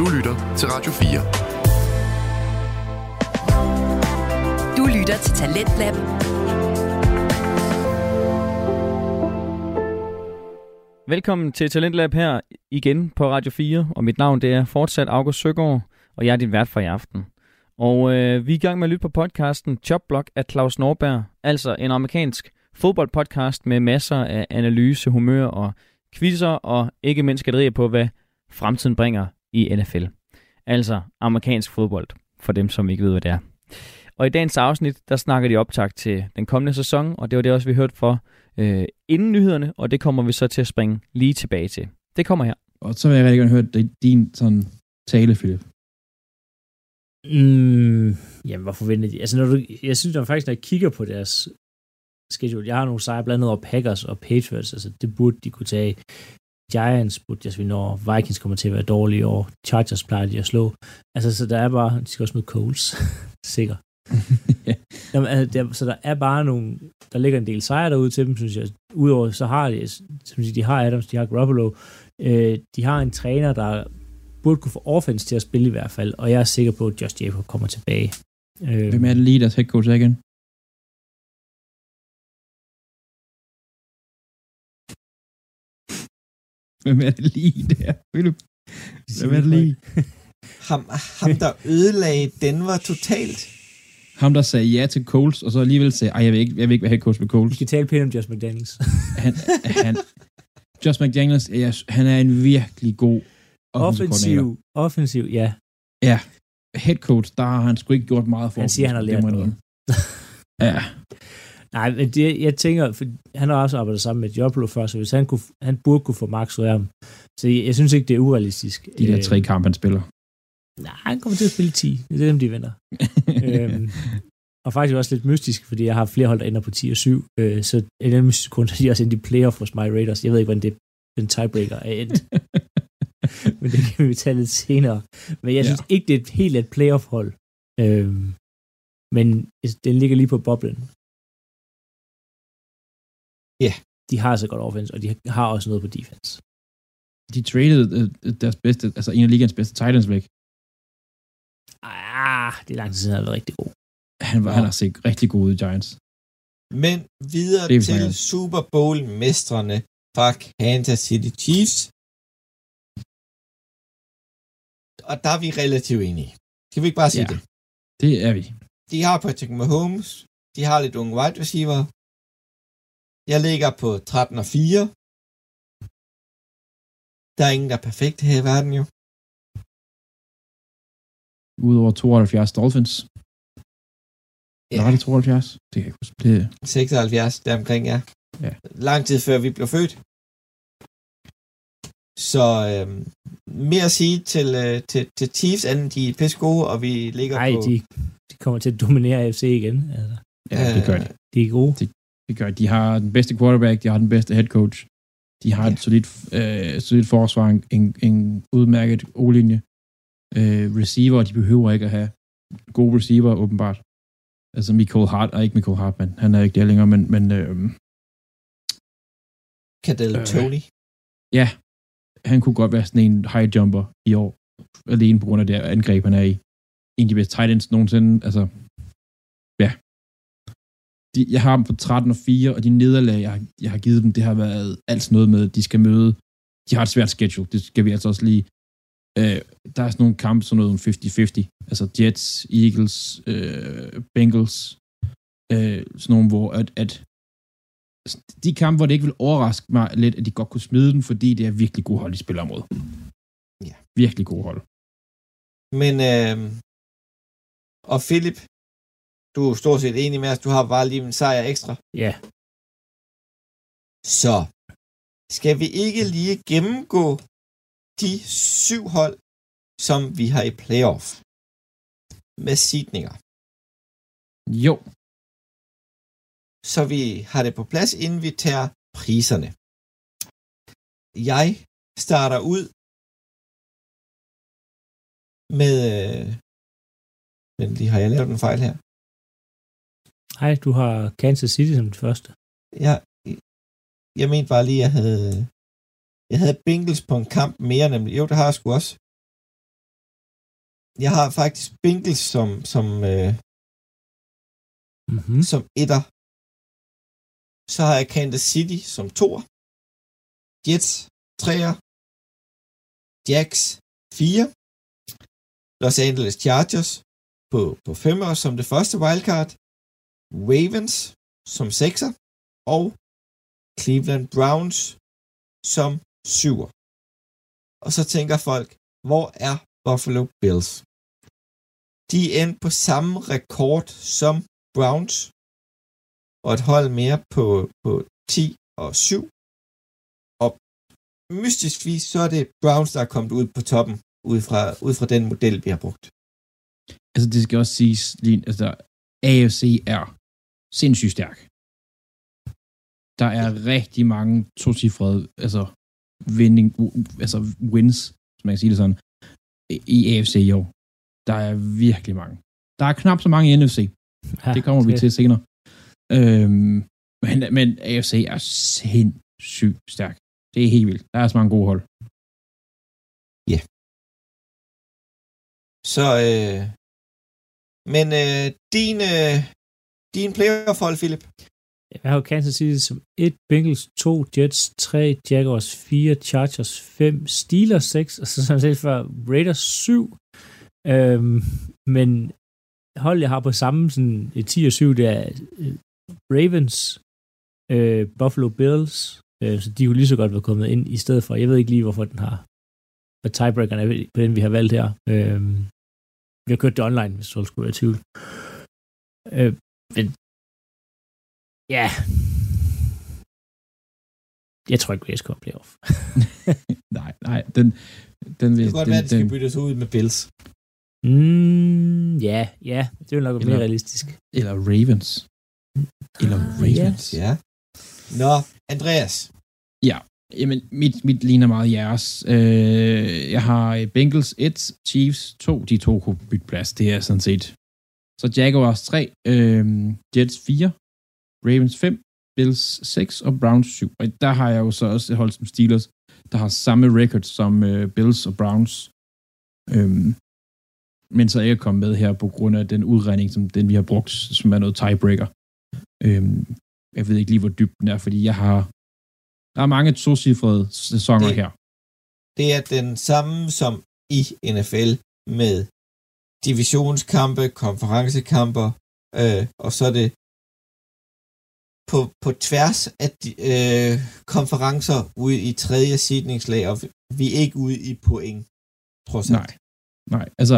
Du lytter til Radio 4. Du lytter til Talentlab. Velkommen til Talentlab her igen på Radio 4, og mit navn det er fortsat August Søgaard, og jeg er din vært for i aften. Og øh, vi er i gang med at lytte på podcasten Jobblock af Claus Norberg, altså en amerikansk fodboldpodcast med masser af analyse, humør og quizzer, og ikke mindst skænderier på, hvad fremtiden bringer i NFL. Altså amerikansk fodbold, for dem som ikke ved, hvad det er. Og i dagens afsnit, der snakker de optag til den kommende sæson, og det var det også, vi hørte for øh, inden nyhederne, og det kommer vi så til at springe lige tilbage til. Det kommer her. Og så vil jeg rigtig gerne høre din sådan tale, Philip. Mm, jamen, hvorfor venter de? Altså, når du, jeg synes at faktisk, når jeg kigger på deres schedule, jeg har nogle sejre blandt andet over Packers og Patriots, altså det burde de kunne tage. Giants burde jeg når Vikings kommer til at være dårlige, og Chargers plejer de at slå. Altså, så der er bare, de skal også møde Coles, sikker. ja. Jamen, altså, der, så der er bare nogle, der ligger en del sejre derude til dem, synes jeg. Udover, så har de, som siger, de har Adams, de har Garoppolo, øh, de har en træner, der burde kunne få offense til at spille i hvert fald, og jeg er sikker på, at Josh Jacob kommer tilbage. Øh, Hvem er det lige, deres head coach igen? Hvem er det lige der? Philip? Hvem er det lige? ham, ham, der ødelagde Denver totalt. Ham, der sagde ja til Coles, og så alligevel sagde, ej, jeg vil ikke, jeg vil ikke være head coach med Coles. Vi skal tale pænt om Josh McDaniels. han, han, Josh McDaniels, han er en virkelig god offensiv, offensiv, ja. Ja, head coach, der har han sgu ikke gjort meget for. Han siger, han har lært noget. ja. Nej, men det, jeg tænker, for han har også arbejdet sammen med Joblo før, så hvis han, kunne, han burde kunne få max ud af ham. Så jeg, jeg synes ikke, det er urealistisk. De der tre kampe, han spiller. Nej, han kommer til at spille 10. Det er dem, de vinder. øhm, og faktisk også lidt mystisk, fordi jeg har flere hold, der ender på 10 og 7. Øh, så en af mystisk grund, de også endte i playoff hos my Raiders. Jeg ved ikke, hvordan det, den tiebreaker er endt. men det kan vi tage lidt senere. Men jeg synes ja. ikke, det er et helt et playoff-hold. Øhm, men den ligger lige på boblen. Ja. Yeah. De har så godt offense, og de har også noget på defense. De traded øh, deres bedste, altså en af ligens bedste Titans væk. Ah, det er lang tid siden, han har været rigtig god. Han, var, ja. han har set rigtig god ud i Giants. Men videre til Super Bowl-mestrene fra Kansas City Chiefs. Og der er vi relativt enige. Skal vi ikke bare sige ja, det? det er vi. De har Patrick Mahomes. De har lidt unge wide receiver. Jeg ligger på 13 og 4. Der er ingen, der er perfekt her i verden jo. Udover 72 Dolphins. Ja. Eller var det 72? Det kan jeg ikke huske. Det... 76, der omkring, ja. ja. Lang tid før vi blev født. Så øhm, mere at sige til, øh, til, til Chiefs, end de er pisse gode, og vi ligger Ej, på... de, de kommer til at dominere AFC igen. Altså. Ja, det gør de. De er gode. Det, det gør de. Har den bedste quarterback, de har den bedste head coach. De har ja. et solidt, øh, solidt forsvar, en, en udmærket O-linje. Øh, receiver, de behøver ikke at have gode receiver, åbenbart. Altså Michael Hart, er ikke Michael Hartman, han er ikke der længere, men... men øh, Cadell øh, Tony? Ja, han kunne godt være sådan en high jumper i år, alene på grund af det angreb, han er i. En af de bedste tight ends nogensinde, altså. De, jeg har dem på 13 og 4, og de nederlag, jeg, jeg har givet dem, det har været alt noget med, de skal møde, de har et svært schedule, det skal vi altså også lige, øh, der er sådan nogle kampe, sådan noget 50-50, altså Jets, Eagles, øh, Bengals, øh, sådan nogle, hvor at, at de kampe, hvor det ikke vil overraske mig lidt, at de godt kunne smide den, fordi det er virkelig gode hold, de spiller mod. Ja. Virkelig gode hold. Men, øh, og Philip, du er stort set enig med os, du har bare lige en sejr ekstra. Ja. Så, skal vi ikke lige gennemgå de syv hold, som vi har i playoff med sidninger? Jo, så vi har det på plads, inden vi tager priserne. Jeg starter ud med... Øh, men lige har jeg lavet en fejl her. Hej, du har Kansas City som det første. Ja, jeg mente bare lige, at jeg havde, jeg havde Bengals på en kamp mere, nemlig. Jo, det har jeg sgu også. jeg har faktisk Bengals som, som, øh, Mm-hmm. som etter. Så har jeg Kansas City som toer. Jets treer. Jacks 4. Los Angeles Chargers på, på femmer som det første wildcard. Ravens som sekser. Og Cleveland Browns som syver. Og så tænker folk, hvor er Buffalo Bills? De er endt på samme rekord som Browns, og et hold mere på, på 10 og 7. Og mystisk vis, så er det Browns, der er kommet ud på toppen, ud fra, ud fra den model, vi har brugt. Altså, det skal også siges, lige, altså, AFC er sindssygt stærk. Der er rigtig mange tocifrede, altså, winning, altså wins, som man kan sige det sådan, i AFC i år. Der er virkelig mange. Der er knap så mange i NFC. Ja, Det kommer vi til senere. Øhm, men, men AFC er sindssygt stærk. Det er helt vildt. Der er så mange gode hold. Så, øh, men øh, din, øh, din playoff-hold, Philip, Jeg har jo Kansas City som 1, Bengals 2, Jets 3, Jaguars 4, Chargers 5, Steelers 6, og så som jeg før, Raiders 7. Øhm, men hold, jeg har på samme sådan, 10 og 7, det er øh, Ravens, øh, Buffalo Bills, øh, så de kunne lige så godt være kommet ind i stedet for. Jeg ved ikke lige, hvorfor den har hvad tiebreakeren er på den, vi har valgt her. Øh, vi har kørt det online, hvis du skulle være i tvivl. Øh, men Ja. Jeg tror ikke, Raiders kommer playoff. nej, nej, den, den, det vil, kan godt den, være, at de skal den, byttes ud med Bills. Mm, ja, ja. Det vil nok være mere Eller- realistisk. eller Ravens. Eller Ah, Ravens. Ja. Nå, Andreas. Jamen, mit, mit ligner meget jeres. Øh, jeg har Bengals 1, Chiefs 2. De to kunne bytte plads. Det er sådan set. Så Jaguars 3, øh, Jets 4, Ravens 5, Bills 6 og Browns 7. Og der har jeg jo så også et hold som Steelers, der har samme record som øh, Bills og Browns. Øhm, men så er jeg kommet med her på grund af den udregning, som den vi har brugt, som er noget tiebreaker. Øhm, jeg ved ikke lige, hvor dybt den er, fordi jeg har der er mange tocifrede sæsoner Det- her. Det er den samme som i NFL med divisionskampe, konferencekamper, øh, og så er det på, på tværs af de, øh, konferencer ude i tredje sidningslag, og vi er ikke ude i point, trods alt. Nej. Nej, altså,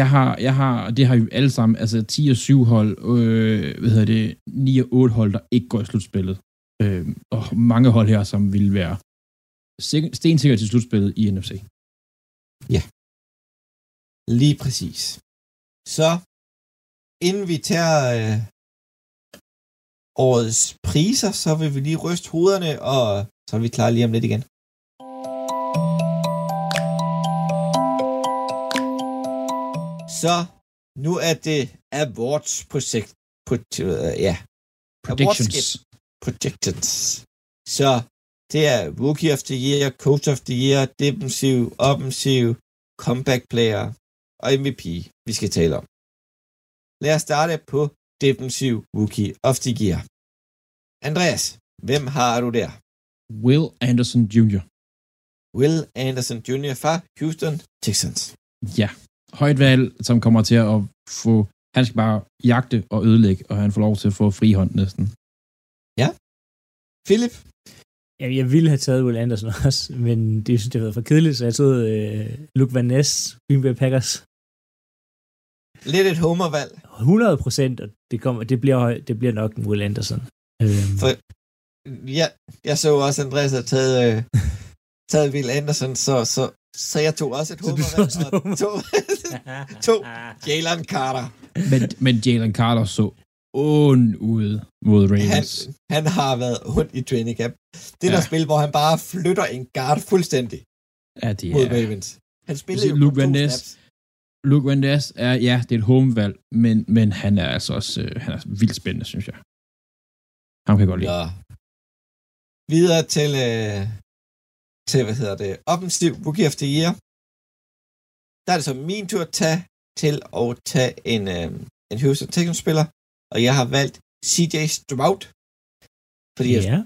jeg har, jeg har, det har jo alle sammen, altså 10 og 7 hold, øh, hvad hedder det, 9 og 8 hold, der ikke går i slutspillet. Øh, og mange hold her, som vil være sik- stensikkert til slutspillet i NFC. Lige præcis. Så, inden vi tager øh, årets priser, så vil vi lige ryste hovederne, og så er vi klar lige om lidt igen. Så, nu er det awards projekt, på, øh, ja, Predictions. projections. Så, det er Rookie of the Year, Coach of the Year, Defensive, Offensive, Comeback Player og MVP, vi skal tale om. Lad os starte på Defensive Rookie of the Year. Andreas, hvem har du der? Will Anderson Jr. Will Anderson Jr. fra Houston Texans. Ja, højt valg, som kommer til at få, han skal bare jagte og ødelægge, og han får lov til at få frihånd næsten. Philip, Ja, jeg ville have taget Will Anderson også, men det synes jeg været for kedeligt, så jeg tog øh, Luke Van Ness, Green Bay Packers. Lidt et homervalg. 100 procent, og det, kommer, det, bliver, det bliver nok en Will Anderson. Øhm, For ja, jeg så også, Andreas har taget, øh, taget Will Anderson, så, så, så jeg tog også et Så du tog homervalg. et og tog, to. Jalen Carter. Men, men Jalen Carter så ond ud mod Han, Ravens. han har været ondt i training camp. Det der Ja. spil, hvor han bare flytter en guard fuldstændig Ja, det mod er... Ravens. Han spillede jo Luke Van to Ness. snaps. Luke Van Ness er, ja, det er et homevalg, men, men han er altså også øh, han er vildt spændende, synes jeg. Ham kan jeg godt lide. Ja. Videre til, øh, til, hvad hedder det, offensiv Rookie of the Year. der er det så min tur at tage til at tage en, øh, en Houston Texans-spiller, og jeg har valgt CJ Stroud. Fordi jeg, Ja.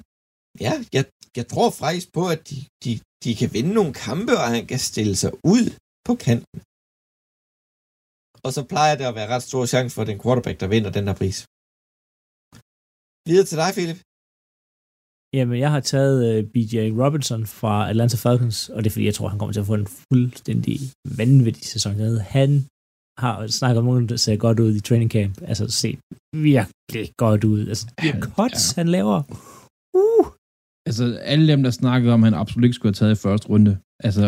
ja, jeg, jeg tror faktisk på, at de, de, de kan vinde nogle kampe, og han kan stille sig ud på kanten. Og så plejer det at være ret stor chance for den quarterback, der vinder den her pris. Videre til dig, Philip. Jamen, jeg har taget uh, BJ Robinson fra Atlanta Falcons, og det er fordi, jeg tror, han kommer til at få en fuldstændig vanvittig sæson. Han har snakket om nogen, der ser godt ud i training camp. Altså, se virkelig godt ud. Altså, de Han- cuts, ja. han laver. Uh! Altså, alle dem, der snakkede om, at han absolut ikke skulle have taget i første runde. Altså,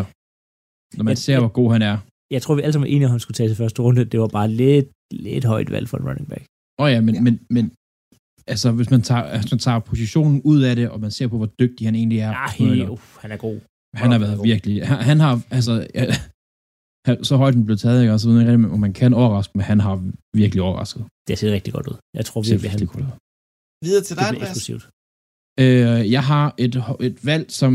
når man Jeg- ser, hvor god han er. Jeg tror, vi alle sammen var enige om, at han skulle tage til første runde. Det var bare lidt, lidt højt valg for en running back. Åh oh ja, men, Ja. men, men altså, hvis man, tager, hvis man tager positionen ud af det, og man ser på, hvor dygtig han egentlig er, Ja, he, uh, han er god. han har været er god. virkelig... Han, han har, altså... Ja, så højt den blev taget, ikke? Og så ved jeg ikke, om man kan overraske, men han har virkelig overrasket. Det ser rigtig godt ud. Jeg tror virkelig, han, godt ud. Videre til dig, Andreas. eksklusivt. Øh, jeg har et, et valg, som...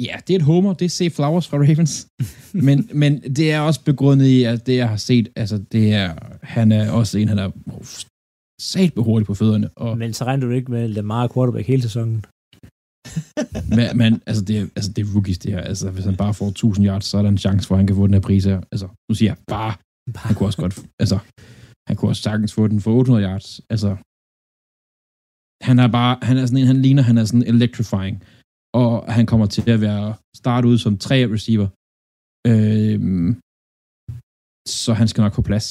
Ja, det er et homer. Det er C. Flowers fra Ravens. men, men det er også begrundet i, at det, jeg har set, altså, det er... Han er også en, han er sat hurtigt på fødderne. Og, Men så regner du ikke med Lamar quarterback hele sæsonen. men, men altså, det, er- altså, det er rookies, det her. Altså, hvis han bare får 1000 yards, så er der en chance for, at han kan få den her pris her. Altså, nu siger jeg bare, han kunne også godt... Altså, han kunne også sagtens få den for 800 yards. Altså, han er bare... Han er sådan en, han ligner, han er sådan electrifying. Og han kommer til at være start ud som tre receiver. Øhm, så han skal nok få plads.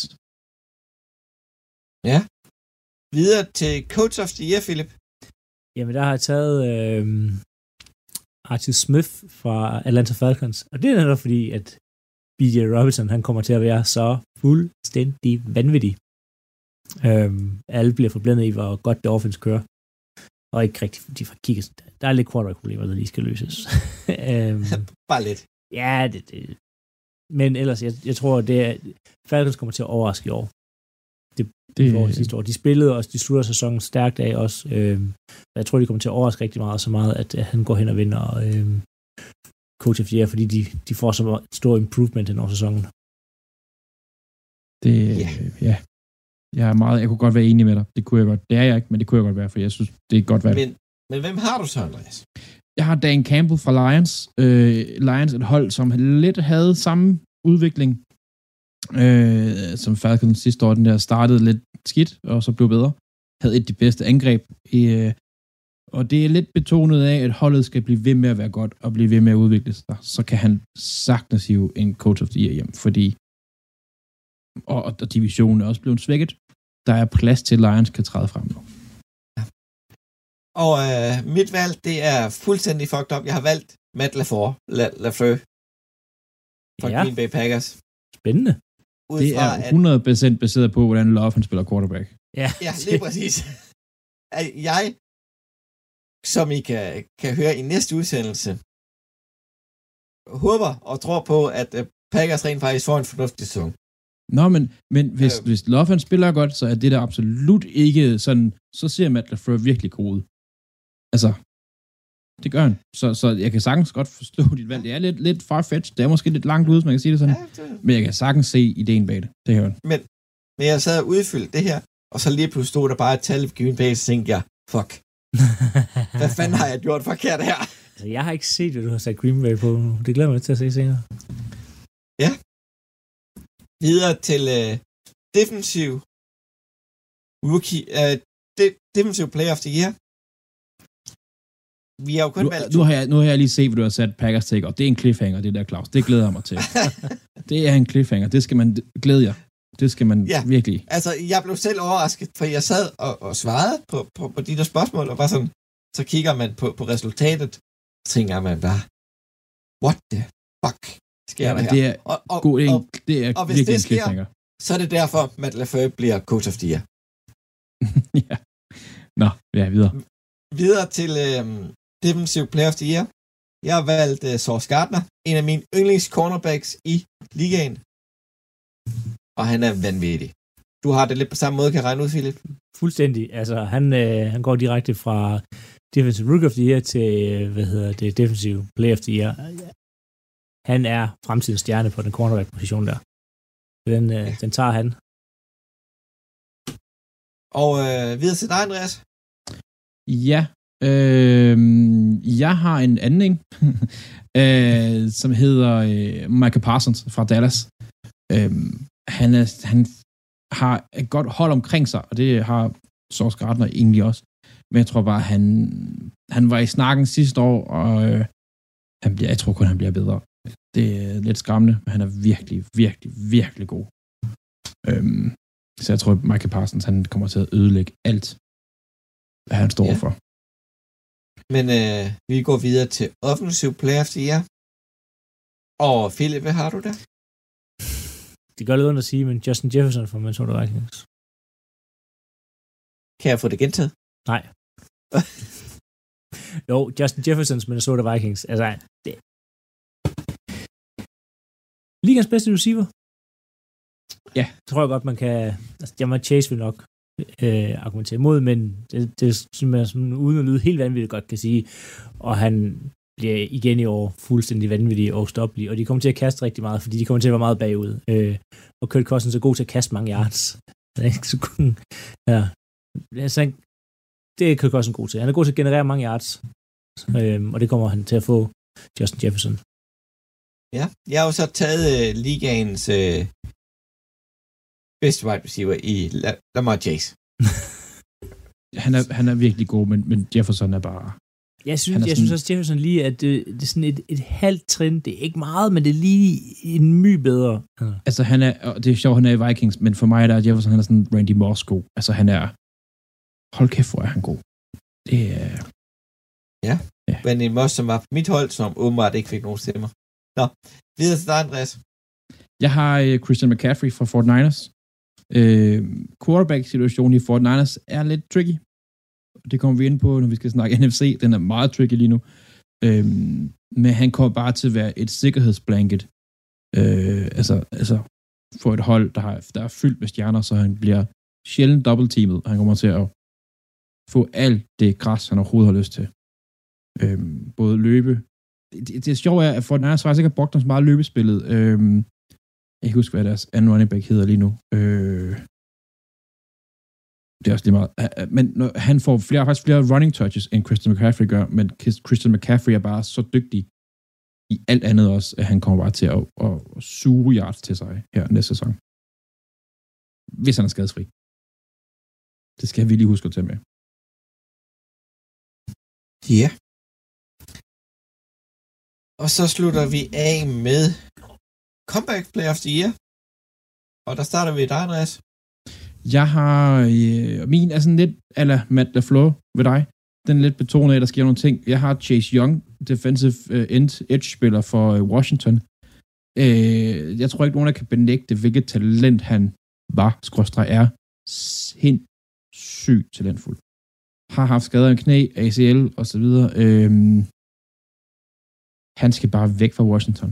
Videre til Coach of the Year, Philip. Jamen, der har jeg taget øh, Archie Smith fra Atlanta Falcons. Og det er netop fordi, at BJ Robinson, han kommer til at være så fuldstændig vanvittig. Øhm, alle bliver forblændet i, hvor godt det offense kører. Og ikke rigtig, de får kigget. Der er lidt quarterback-problemer, der lige skal løses. øhm, Bare lidt. ja, det, det. Men ellers, jeg, jeg tror, det er, Falcons kommer til at overraske i år. Det, i forhold til sidste år. De spillede også, de slutter sæsonen stærkt af også. Øh, jeg tror, de kommer til at overraske rigtig meget, så meget, at øh, han går hen og vinder øh, coach of the year, fordi de, de får så meget- stor improvement hen over sæsonen. det, Ja. ja. Jeg er meget, jeg kunne godt være enig med dig. Det kunne jeg godt. Det er jeg ikke, men det kunne jeg godt være, for jeg synes, det er godt valg. Men, men hvem har du så, Andreas? Jeg har Dan Campbell fra Lions. Øh, Lions et hold, som lidt havde samme udvikling øh, som Falcons sidste år. Den der startede lidt skidt, og så blev bedre. Havde et af de bedste angreb. Øh, og det er lidt betonet af, at holdet skal blive ved med at være godt, og blive ved med at udvikle sig. Så kan han sagtens hive en coach of the year hjem, fordi og, og divisionen er også blevet svækket. Der er plads til, at Lions kan træde frem nu. Og øh, mit valg, det er fuldstændig fucked up. Jeg har valgt Matt LaFleur, La, LaFleur fra Ja. ja. Green Bay Packers. Spændende. Ud Det er 100% baseret på, hvordan Love han spiller quarterback. Ja, Ja, lige præcis. At jeg, som I kan, kan høre i næste udsendelse, håber og tror på, at øh, Packers rent faktisk får en fornuftig sæson. Nå, men, men hvis, Øh. hvis Love han spiller godt, så er det der absolut ikke sådan, så ser Matt LaFleur virkelig god ud. Altså, det gør han. Så, så jeg kan sagtens godt forstå dit valg. Det er lidt, lidt farfetched. Det er måske lidt langt ude, hvis man kan sige det sådan. Ja, det, Men jeg kan sagtens se ideen bag det. Det her. men, men jeg sad og udfyldte det her, og så lige pludselig stod der bare et tal i Green Bay, så tænkte jeg, fuck, hvad fanden har jeg gjort forkert her? altså, jeg har ikke set, hvad du har sat Green Bay på. Det glæder jeg mig til at se senere. Videre til øh, defensiv rookie, øh, de, defensiv player of the year. Vi har jo kun Nu, valgt nu, har jeg, nu har jeg lige set, hvad du har sat Packers til, og det er en cliffhanger, det der, Claus. Det glæder jeg mig til. det er en cliffhanger. Det skal man glæde jer. Det skal man Ja. virkelig. Altså, jeg blev selv overrasket, for jeg sad og, og svarede på, på, på de der spørgsmål, og bare sådan, så kigger man på, på resultatet, tænker man bare, what the fuck sker Ja, men her? det er og, og, god, og, det er og hvis virkelig det sker- så er det derfor, Matt LaFleur bliver coach of the year. ja. Nå, ja, videre. Videre til øhm, defensive player of the year. Jeg har valgt øh, Sauce Gardner, en af mine yndlings cornerbacks i ligaen. Og han er vanvittig. Du har det lidt på samme måde, kan jeg regne ud, Philip. Fuldstændig. Altså, han, øh, han går direkte fra Defensive Rookie of the Year til, øh, hvad hedder det, Defensive Player of the Year. Han er fremtidens stjerne på den cornerback-position der. Den, øh, den tager han. Og øh, videre til dig, Andreas. Ja, øh, jeg har en anden, ikke? øh, som hedder øh, Michael Parsons fra Dallas. Øh, han, er, han har et godt hold omkring sig, og det har Sauce Gardner egentlig også. Men jeg tror bare, han, han var i snakken sidste år, og øh, han bliver, jeg tror kun, han bliver bedre. Det er lidt skræmmende, men han er virkelig, virkelig, virkelig god. Øhm, så jeg tror, Michael Parsons, han kommer til at ødelægge alt, hvad han står Ja. for. Men øh, vi går videre til Offensive Player of the Year. Og Philip, hvad har du der? Det gør lidt ondt at sige, men Justin Jefferson fra Minnesota Vikings. Kan jeg få det gentaget? Nej. jo, Justin Jeffersons Minnesota Vikings. Altså, det... Ligas bedste receiver. Ja. Det tror jeg godt, man kan... Altså, Jamar Chase vil nok øh, argumentere imod, men det, det er simpelthen sådan, uden at lyde helt vanvittigt godt kan sige. Og han bliver igen i år fuldstændig vanvittig og stoppelig, og de kommer til at kaste rigtig meget, fordi de kommer til at være meget bagud. Øh, og Kurt Cousins er god til at kaste mange yards. Så god. Ja. Altså, det er Kirk Cousins god til. Han er god til at generere mange yards, øhm, og det kommer han til at få Justin Jefferson. Ja, jeg har jo så taget øh, ligaens øh, bedste wide receiver i La- Lamar Chase. Han er, han er virkelig god, men, men Jefferson er bare... Jeg synes, jeg sådan- synes også, Jefferson lige, at det, det er sådan et, et halvt trin. Det er ikke meget, men det er lige en my bedre. Ja. Altså, han er, og det er sjovt, han er i Vikings, men for mig der er Jefferson, han er sådan Randy Moss god. Altså, han er... Hold kæft, hvor er han god. Det er... Randy Moss, som var på mit hold, som åbenbart ikke fik nogen stemmer. Nå, videre til dig, Andreas. Jeg har øh, Christian McCaffrey fra Fort Niners. Øh, quarterback-situationen i Fort Niners er lidt tricky. Det kommer vi ind på, når vi skal snakke NFC. Den er meget tricky lige nu. Øh, men han kommer bare til at være et sikkerhedsblanket. Øh, altså, altså for et hold, der, har, der er fyldt med stjerner, så han bliver sjældent dobbeltteamet. han kommer til at få alt det græs, han overhovedet har lyst til. Øh, både løbe. Det, det, sjove er, at Fort Niners faktisk ikke har brugt dem så meget løbespillet. Øhm, jeg kan ikke huske, hvad deres anden running back hedder lige nu. Øh, det er også lige meget. Men når, han får flere, faktisk flere running touches, end Christian McCaffrey gør, men Christian McCaffrey er bare så dygtig i alt andet også, at han kommer bare til at, at, suge yards til sig her næste sæson. Hvis han er skadesfri. Det skal vi lige huske at tage med. Ja. Og så slutter vi af med Comeback Player of the Year. Og der starter vi i dig, Andreas. Jeg har, øh, min er sådan lidt, eller Matt LaFleur ved dig. Den er lidt betonet af, at der sker nogle ting. Jeg har Chase Young, defensive øh, end edge-spiller for øh, Washington. Øh, jeg tror ikke, nogen der kan benægte, hvilket talent han var, skråstrej er. Sindssygt talentfuld. Har haft skader i knæ, ACL og så videre. Øh, han skal bare væk fra Washington.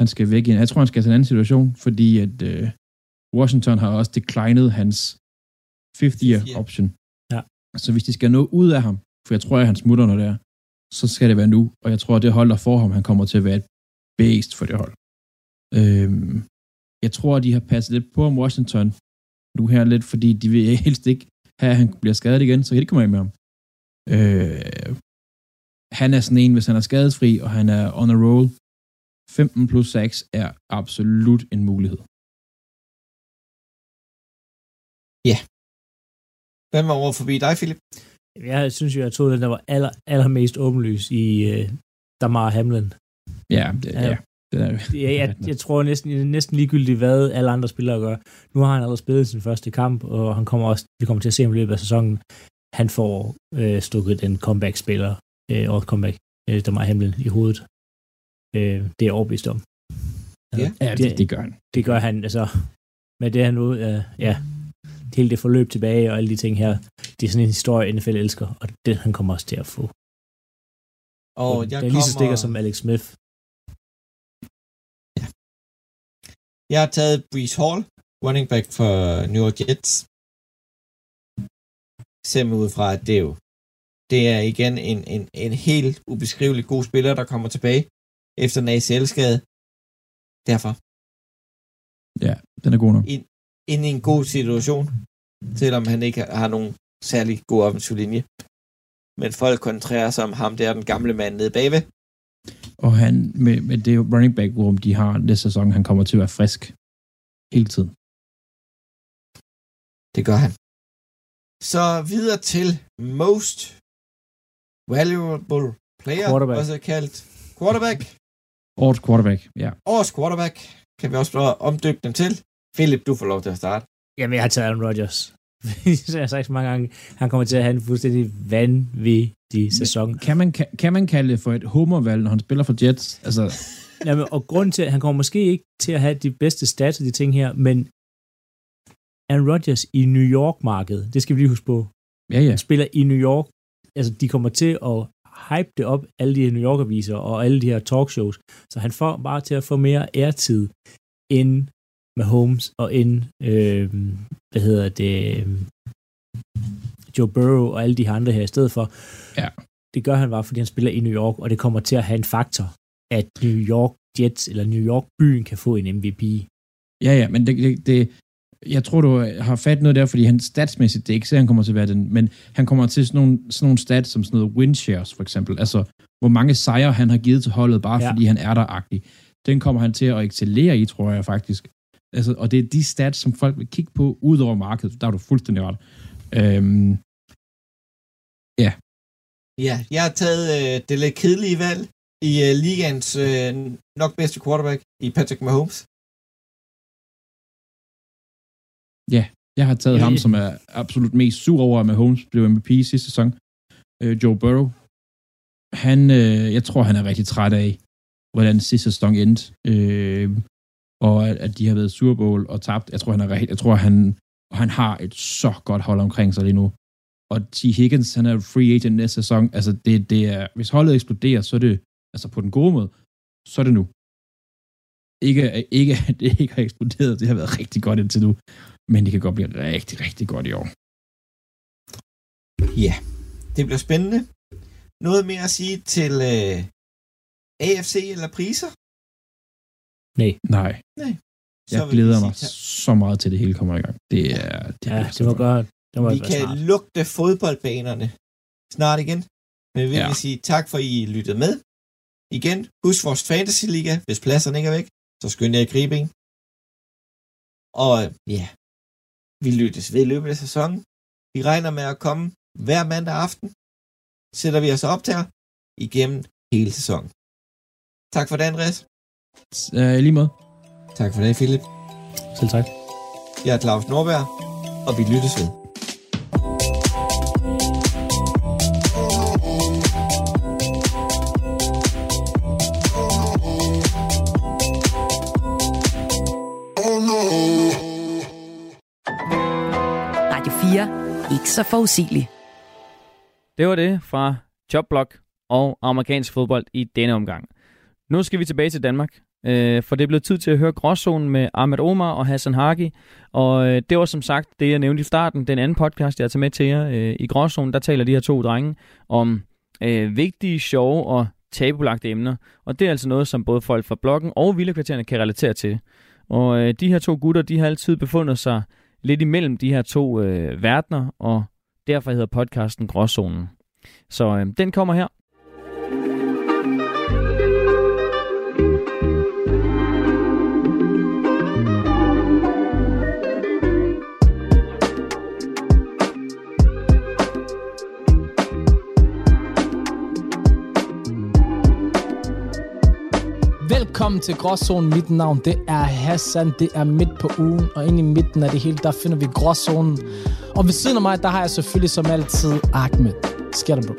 Han skal væk igen. Jeg tror, han skal til en anden situation, fordi at øh, Washington har også declinet hans fifth year option. Ja. Så hvis de skal nå ud af ham, for jeg tror, at han smutter, når det er, så skal det være nu. Og jeg tror, at det hold, der får ham, han kommer til at være et based for det hold. Øhm, jeg tror, at de har passet lidt på om Washington nu her lidt, fordi de vil helst ikke have, at han bliver skadet igen, så kan de ikke komme af med ham. Øh, han er sådan en, hvis han er skadesfri, og han er on a roll, 15 plus 6 er absolut en mulighed. Hvem var over forbi dig, Philip? Jeg synes jo, jeg tog den, der var aller, allermest åbenlys i øh, Damar Hamlin. Ja, det, Ja. ja. det er, Jeg, jeg, jeg tror næsten, næsten ligegyldigt, hvad alle andre spillere gør. Nu har han allerede spillet sin første kamp, og han kommer også, vi kommer til at se ham i løbet af sæsonen. Han får øh, stukket den comeback-spiller, øh, og comeback, øh, Damar Hamlin i hovedet. Øh, det er jeg overbevist om. Ja. ja, det, det gør han. det gør han, altså, med det han nu, øh, ja, hele det forløb tilbage og alle de ting her, det er sådan en historie, NFL elsker, og den han kommer også til at få. Og den jeg er lige så stikker som Alex Smith. Jeg har taget Brees Hall, running back for New York Jets. Simpelthen ud fra, at det er jo det er igen en, en, en helt ubeskrivelig god spiller, der kommer tilbage efter en ACL-skade. Derfor. Ja, den er god nok. Ind i en god situation, selvom han ikke har nogen særlig god offensiv linje. Men folk koncentrerer sig om ham, det er den gamle mand nede bagved. Og han, med, med det running back room, de har næste sæson, han kommer til at være frisk hele tiden. Det gør han. Så videre til most valuable player, Quarterback. også kaldt quarterback. Årets quarterback, ja. Årets quarterback kan vi også omdøbe dem til. Philip, du får lov til at starte. Jamen, jeg har taget Aaron Rodgers. Jeg har sagt så mange gange, han kommer til at have en fuldstændig vanvittig sæson. Kan man, kan, kan man kalde det for et homervalg, når han spiller for Jets? Altså, Jamen, og grunden til, at han kommer måske ikke til at have de bedste stats og de ting her, men Aaron Rodgers i New York-markedet, det skal vi lige huske på. ja, ja. Han spiller i New York. Altså, de kommer til at hype det op, alle de her New York-aviser og alle de her talkshows. Så han får bare til at få mere airtid end Mahomes og end, øh, hvad hedder det, Joe Burrow og alle de andre her i stedet for. Ja. Det gør han bare, fordi han spiller i New York, og det kommer til at have en faktor, at New York Jets eller New York byen kan få en MVP. Ja, ja, men det, det, det, jeg tror, du har fat noget der, fordi han statsmæssigt, det er ikke så, han kommer til at være den, men han kommer til sådan nogle, sådan nogle stats som sådan noget win shares, for eksempel. Altså, hvor mange sejre han har givet til holdet, bare Ja. ja. fordi han er der-agtig. Den kommer han til at excellere i, tror jeg faktisk. Altså, og det er de stats, som folk vil kigge på, ud over markedet. Der er du fuldstændig ret. Øhm, Ja, jeg har taget øh, det lidt kedelige valg i øh, ligaens øh, nok bedste quarterback i Patrick Mahomes. Jeg har taget Ja, ham, ja. som er absolut mest sur over, at Mahomes blev MVP sidste sæson. Øh, Joe Burrow. Han, øh, jeg tror, han er rigtig træt af, hvordan sidste sæson endte. Øh, og at, at de har været Super Bowl og tabt. Jeg tror, han er rigtig, jeg tror, han, han har et så godt hold omkring sig lige nu. Og T. Higgins, han er free agent næste sæson. Altså, det, det er, hvis holdet eksploderer, så er det, altså på den gode måde, så er det nu. Ikke, ikke at det ikke har eksploderet, det har været rigtig godt indtil nu men det kan godt blive rigtig, rigtig godt i år. Ja, det bliver spændende. Noget mere at sige til øh, AFC eller priser? Nej, Så jeg glæder mig sige så meget til, det hele kommer i gang. Det er... Det Ja, det må godt. det må Vi kan snart. lugte fodboldbanerne snart igen. Men vi Ja. vil sige tak for, I lyttede med. Igen, husk vores Fantasy Liga. Hvis pladserne ikke er væk, så skynd jer at gribe en. Og ja, vi lyttes ved i løbet af sæsonen. Vi regner med at komme hver mandag aften. Sætter vi os op til igennem hele sæsonen. Tak for det, Andreas. Øh, lige måde. Tak for det, Philip. Selv tak. Jeg er Claus Norberg, og vi lyttes ved. Ikke så forudsigelig. Det var det fra Chopblock og amerikansk fodbold i denne omgang. Nu skal vi tilbage til Danmark, øh, for det er blevet tid til at høre Gråzonen med Ahmed Omar og Hassan Hagi. Og øh, det var som sagt det, jeg nævnte i starten, den anden podcast, jeg har taget med til jer. Øh, I Gråzonen, der taler de her to drenge om øh, vigtige, sjove og tabulagte emner. Og det er altså noget, som både folk fra bloggen og Vildekvartererne kan relatere til. Og øh, de her to gutter, de har altid befundet sig lidt imellem de her to øh, verdener, og derfor hedder podcasten Gråzonen. Så øh, den kommer her. Velkommen til Gråzonen. Mit navn det er Hassan. Det er midt på ugen, og inde i midten af det hele, der finder vi Gråzonen. Og ved siden af mig, der har jeg selvfølgelig som altid Ahmed. Sker der, bro?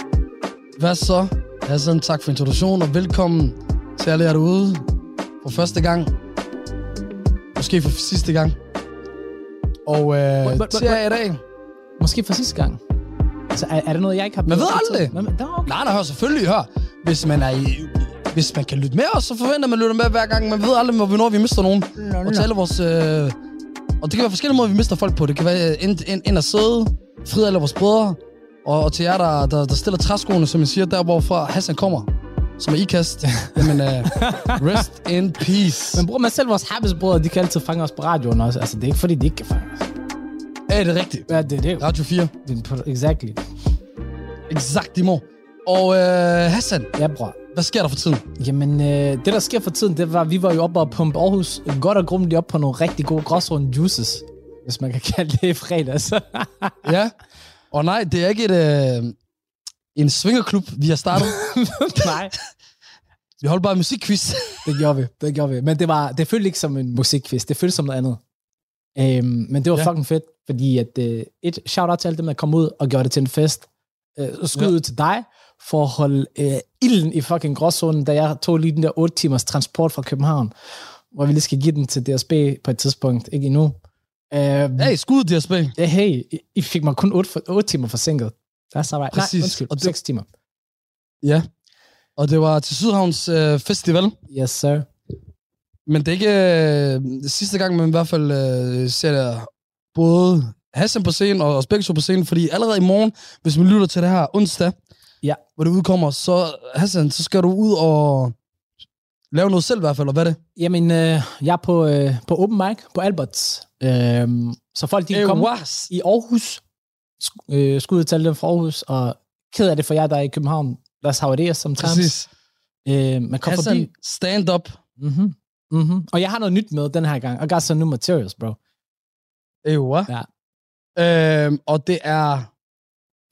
Hvad så? Hassan, tak for introduktionen, og velkommen til alle jer derude for første gang. Måske for sidste gang. Og øh, But- but- til jer i dag. Måske for sidste gang. Altså, er, er det noget, jeg ikke har... Man ved aldrig. Okay. Nej, nej, hør selvfølgelig, hør. Hvis man er i, hvis man kan lytte med os, så forventer man at lytte med hver gang. Man ved aldrig, hvornår vi mister nogen. Og til alle vores... Øh, og det kan være forskellige måder, vi mister folk på. Det kan være ind, ind, ind at sidde, frid alle vores brødre. Og, og til jer, der, der, der stiller træskoene, som jeg siger, der hvorfra Hassan kommer. som er ikast. Jamen, uh, rest in peace. Men bror, man selv vores habitsbrødre, de kan altid fange os på radioen også. Altså, det er ikke fordi, de ikke kan fange os. Ja, det er rigtigt. Ja, det er det. Radio 4. Det er Exactly. Og uh, Hassan, Ja, bror. hvad sker der for tiden? Jamen, øh, det der sker for tiden, det var, at vi var jo oppe og pumpe Aarhus godt og grundigt op på nogle rigtig gode gråsrunde juices. Hvis man kan kalde det i fredags. Ja. Og nej, det er ikke et, uh, en svingerklub, vi har startet. Nej. vi holdt bare en musikquiz. Det gjorde vi, det gjorde vi. Men det, var, det føltes ikke som en musikquiz, det føltes som noget andet. Øhm, men det var Ja. ja. fucking fedt, fordi at, øh, et shout-out til alle dem, der kom ud og gjorde det til en fest. Øh, skud Ja. ud til dig for at holde øh, ilden i fucking gråzonen, da jeg tog lige den der 8 timers transport fra København, hvor vi lige skal give den til DSB på et tidspunkt, ikke endnu. Øh, Hey, skud DSB. Ja, hey, I, fik mig kun 8, for, 8 timer forsinket. That's all right. Præcis. Nej, undskyld, Og det- 6 timer. Ja. Og det var til Sydhavns øh, Festival. Yes, sir. Men det er ikke øh, sidste gang, man i hvert fald øh, ser der både Hassan på scenen og os begge to på scenen, fordi allerede i morgen, hvis man lytter til det her onsdag, Ja. hvor det udkommer, så Hassan, så skal du ud og lave noget selv i hvert fald, og hvad er det? Jamen, øh, jeg er på, øh, på open mic på Alberts. Øh, så folk, de kan komme was. i Aarhus. Sk- øh, skud til dem fra Aarhus, og ked af det for jer, der er i København. That's how it is sometimes. Præcis. Øh, man kommer Hassan, forbi. stand up. Mm-hmm. Mm-hmm. Og jeg har noget nyt med den her gang. I got some new materials, bro. Ewa. Ja. Øhm, og det er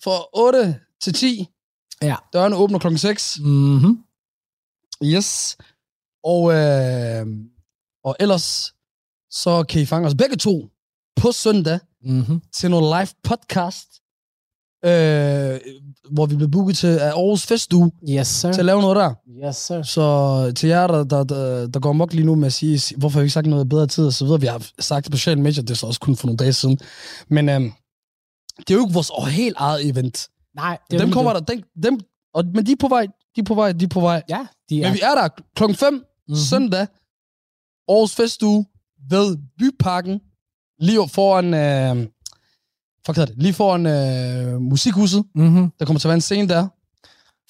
fra 8 til 10. Ja. Dørene åbner klokken 6. Mm-hmm. Yes. Og, øh, og ellers, så kan I fange os begge to på søndag Mm-hmm. til noget live podcast, øh, hvor vi bliver booket til af Aarhus Festuge Yes, sir. til at lave noget der. Yes, sir. Så til jer, der, der, der, der går mok lige nu med at sige, hvorfor har vi ikke sagt noget bedre tid og så videre. Vi har sagt det på social media, det er så også kun for nogle dage siden. Men øh, det er jo ikke vores helt eget event. Nej, det Dem kommer det. der, dem, dem, og, men de er på vej, de er på vej, de er på vej. Ja, de er. Men vi er der klokken 5 Mhm. mm-hmm. søndag. Aarhus Festuge ved Byparken. Lige foran... Øh, fuck det? Lige foran øh, musikhuset. Mm-hmm. Der kommer til at være en scene der.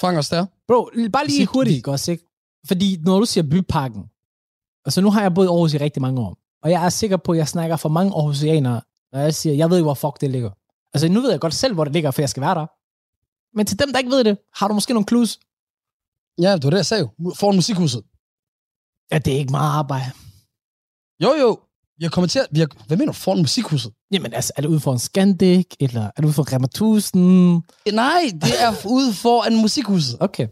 Fang os der. Bro, bare lige Musik- hurtigt, også, ikke? Fordi når du siger byparken, altså nu har jeg boet i Aarhus i rigtig mange år, og jeg er sikker på, at jeg snakker for mange aarhusianere, når jeg siger, jeg ved ikke, hvor fuck det ligger. Altså nu ved jeg godt selv, hvor det ligger, for jeg skal være der. Men til dem, der ikke ved det, har du måske nogle clues? Ja, det var det, jeg sagde jo. Foran musikhuset. Ja, det er ikke meget arbejde. Jo, jo. Vi har kommet til at... Vi har, hvad mener du foran musikhuset? Jamen altså, er det ude for en Scandic, eller er det ude for Rema 1000? Nej, det er ude foran musikhuset. Okay.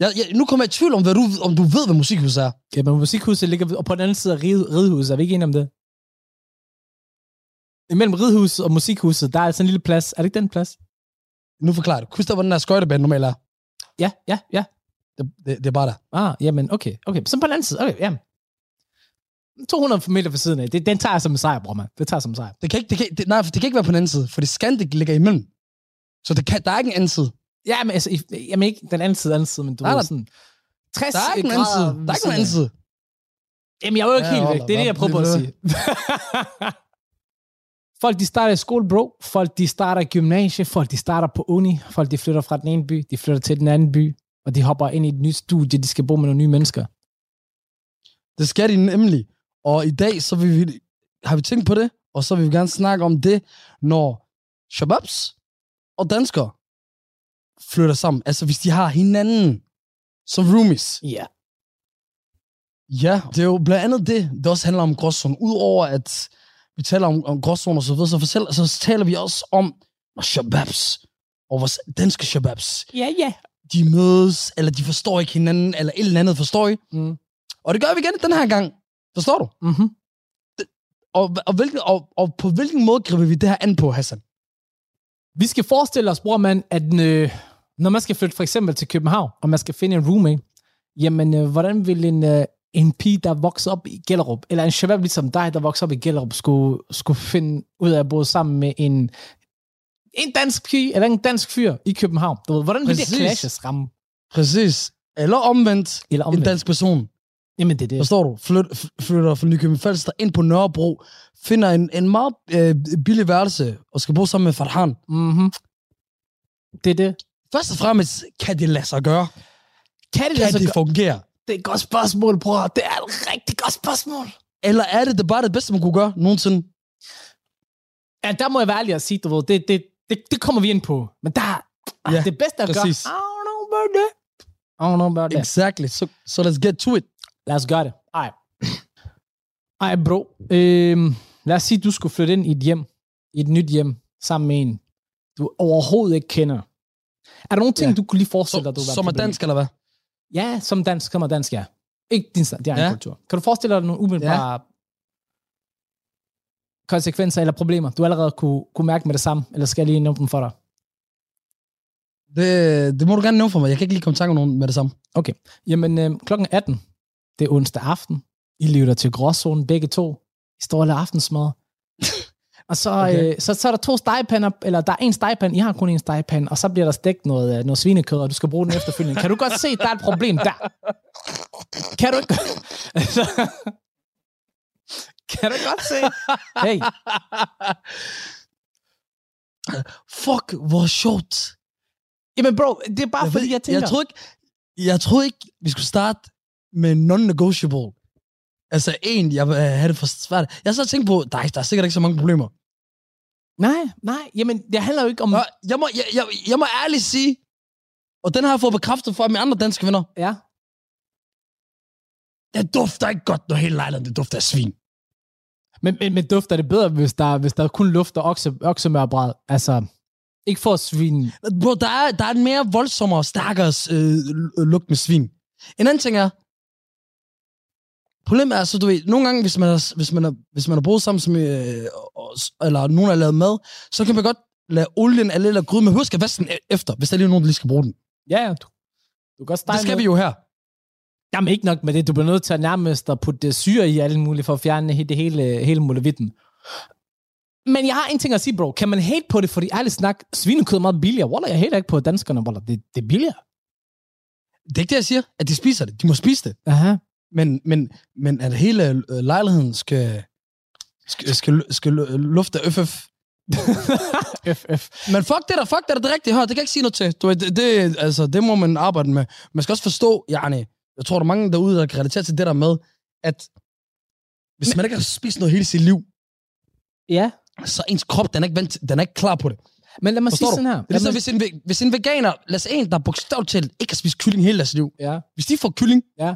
Jeg, jeg, nu kommer jeg i tvivl om, hvad du, om du ved, hvad musikhuset er. Jamen, musikhuset ligger og på den anden side af ride, ridehuset. Er vi ikke enige om det? Imellem ridehuset og musikhuset, der er altså en lille plads. Er det ikke den plads? Nu forklarer det. Husk der, hvor den der skøjtebane normalt er. Ja, ja, ja. Det, det, det er bare der. Ah, jamen, okay. Okay, så på den anden side. Okay, jamen. 200 meter for siden af. Det, den tager jeg som en sejr, bror, man. Det tager jeg som en sejr. Det kan ikke, det kan, det, nej, det kan ikke være på den anden side, fordi Scandic ligger imellem. Så det kan, der er ikke en anden side. Ja, men altså, i- jamen ikke den anden side, anden side, men du Nej, ved der- sådan... 60 Der er ikke en anden side. Der er ikke en anden side. Jamen, jeg var jo ikke Ja, helt væk. Det er det, jeg prøver på at sige. folk, de starter i skole, bro. Folk, de starter i gymnasie. Folk, de starter på uni. Folk, de flytter fra den ene by. De flytter til den anden by. Og de hopper ind i et nyt studie. De skal bo med nogle nye mennesker. Det skal de nemlig. Og i dag, så vil vi, har vi tænkt på det, og så vil vi gerne snakke om det, når shababs og danskere flytter sammen. Altså, hvis de har hinanden som roomies. Ja. Ja, det er jo blandt andet det, det også handler om gråzone. Udover at vi taler om, om gråzone og så videre, så, fortæller, så taler vi også om shababs og vores danske shababs. Ja, ja. De mødes, eller de forstår ikke hinanden, eller et eller andet forstår I. Mm. Og det gør vi igen den her gang. Forstår du? Mm-hmm. Og, og, hvilken, og, og på hvilken måde griber vi det her an på, Hassan? Vi skal forestille os, bror man, at øh, når man skal flytte for eksempel til København, og man skal finde en roommate, jamen, øh, hvordan vil en, øh, en pige, der vokser op i Gellerup, eller en shabab ligesom dig, der vokser op i Gellerup, skulle, skulle finde ud af at bo sammen med en, en dansk pige, eller en dansk fyr i København? Du ved, hvordan vil Præcis. det clashes ramme? Præcis. Eller omvendt, Eller en omvendt? dansk person. Jamen, det er det. Forstår du? Flyt, flytter fra Nykøbing Falster ind på Nørrebro, finder en, en meget øh, billig værelse, og skal bo sammen med Farhan. Mm-hmm. Det er det. Først og fremmest kan det lade sig gøre. Kan det, Kan det det, fungere? Det er et godt spørgsmål, bror. Det er et rigtig godt spørgsmål. Eller er det, det bare det bedste, man kunne gøre nogensinde? Ja, der må jeg være ærlig at sige, du ved, det, det, det, det kommer vi ind på. Men der, Ja, ja, det bedste at gøre, I præcis. don't know about that. I don't know about that. Exactly. So, so let's get to it. Lad os gøre det. Ej. Ej, bro. Øhm, lad os sige, du skulle flytte ind i et hjem, i et nyt hjem, sammen med en, du overhovedet ikke kender. Er der nogle ting, Ja. du kunne lige forestille dig, du var som er dansk, eller hvad? Ja, som dansk, som er dansk, ja. Ikke din det er en Ja. kultur. Kan du forestille dig nogle umiddelbare ja. konsekvenser eller problemer, du allerede kunne, kunne mærke med det samme, eller skal jeg lige nævne dem for dig? Det, det må du gerne nævne for mig. Jeg kan ikke lige komme i tanke om nogen med det samme. Jamen, øh, klokken 18, det er onsdag aften. I lytter til Gråzonen, begge to. I står og aftensmad. Og så, okay. Øh, så, så er der to stegepander, eller der er en stegepande, I har kun en stegepande, og så bliver der stegt noget, øh, noget svinekød, og du skal bruge den efterfølgende. Kan du godt se, der er et problem der? Kan du ikke? Kan du godt se? Hey, Fuck, hvor sjovt. jamen bro, det er bare Jeg, fordi, ved, jeg tænker... jeg, troede ikke, jeg troede ikke, vi skulle starte med non-negotiable. Altså en, jeg vil have det for svært. Jeg så tænkt på, der er, der er sikkert ikke så mange problemer. Nej, nej, jamen det handler jo ikke om... Nå, jeg, må, jeg, jeg, jeg må ærligt sige, og den har jeg fået bekræftet fra mine andre danske venner, Ja, det dufter ikke godt, når hele lejligheden det dufter af svin. men, men, men dufter det bedre, hvis der, hvis der kun lufter okse, oksemørbræd? Altså, ikke for at svine... Bro, der er, der er en mere voldsommere og stærkere øh, lugt med svin. En anden ting er, problemet er så, du ved, nogle gange, hvis man har, hvis man har, hvis man har boet sammen, som, øh, eller nogen har lavet mad, så kan man godt lade olien eller eller gryde, men husk at vaske den e- efter, hvis der lige er nogen, der lige skal bruge den. Ja, ja, du, du kan godt stege Det skal med- vi jo her. Jamen ikke nok med det. Du bliver nødt til at nærmest at putte syre i alle mulige for at fjerne det hele, hele muligheden. Men jeg har en ting at sige, bro. Kan man hate på det, fordi ærligt snak, svinekød er meget billigere. Wallah, jeg hater ikke på danskerne, Wallah. Det, det er billigere. Det er ikke det, jeg siger, at de spiser det. De må spise det. Aha. Men, men, men at hele øh, lejligheden skal, skal, skal, skal lufte FF. F, F. Men fuck det der, fuck det der, det er rigtigt. Hør, det kan jeg ikke sige noget til. Du, det, det, altså, det må man arbejde med. Man skal også forstå, Jarne, jeg tror, der er mange derude, der kan relatere til det der med, at hvis man ikke har spist noget hele sit liv, Ja. så er ens krop, den er ikke, vant, den er ikke klar på det. Men lad mig Forstår sige du? sådan her. Det er ligesom, hvis en, hvis en veganer, lad os en, der bogstaveligt talt ikke har spist kylling hele deres liv, ja, hvis de får kylling, Ja.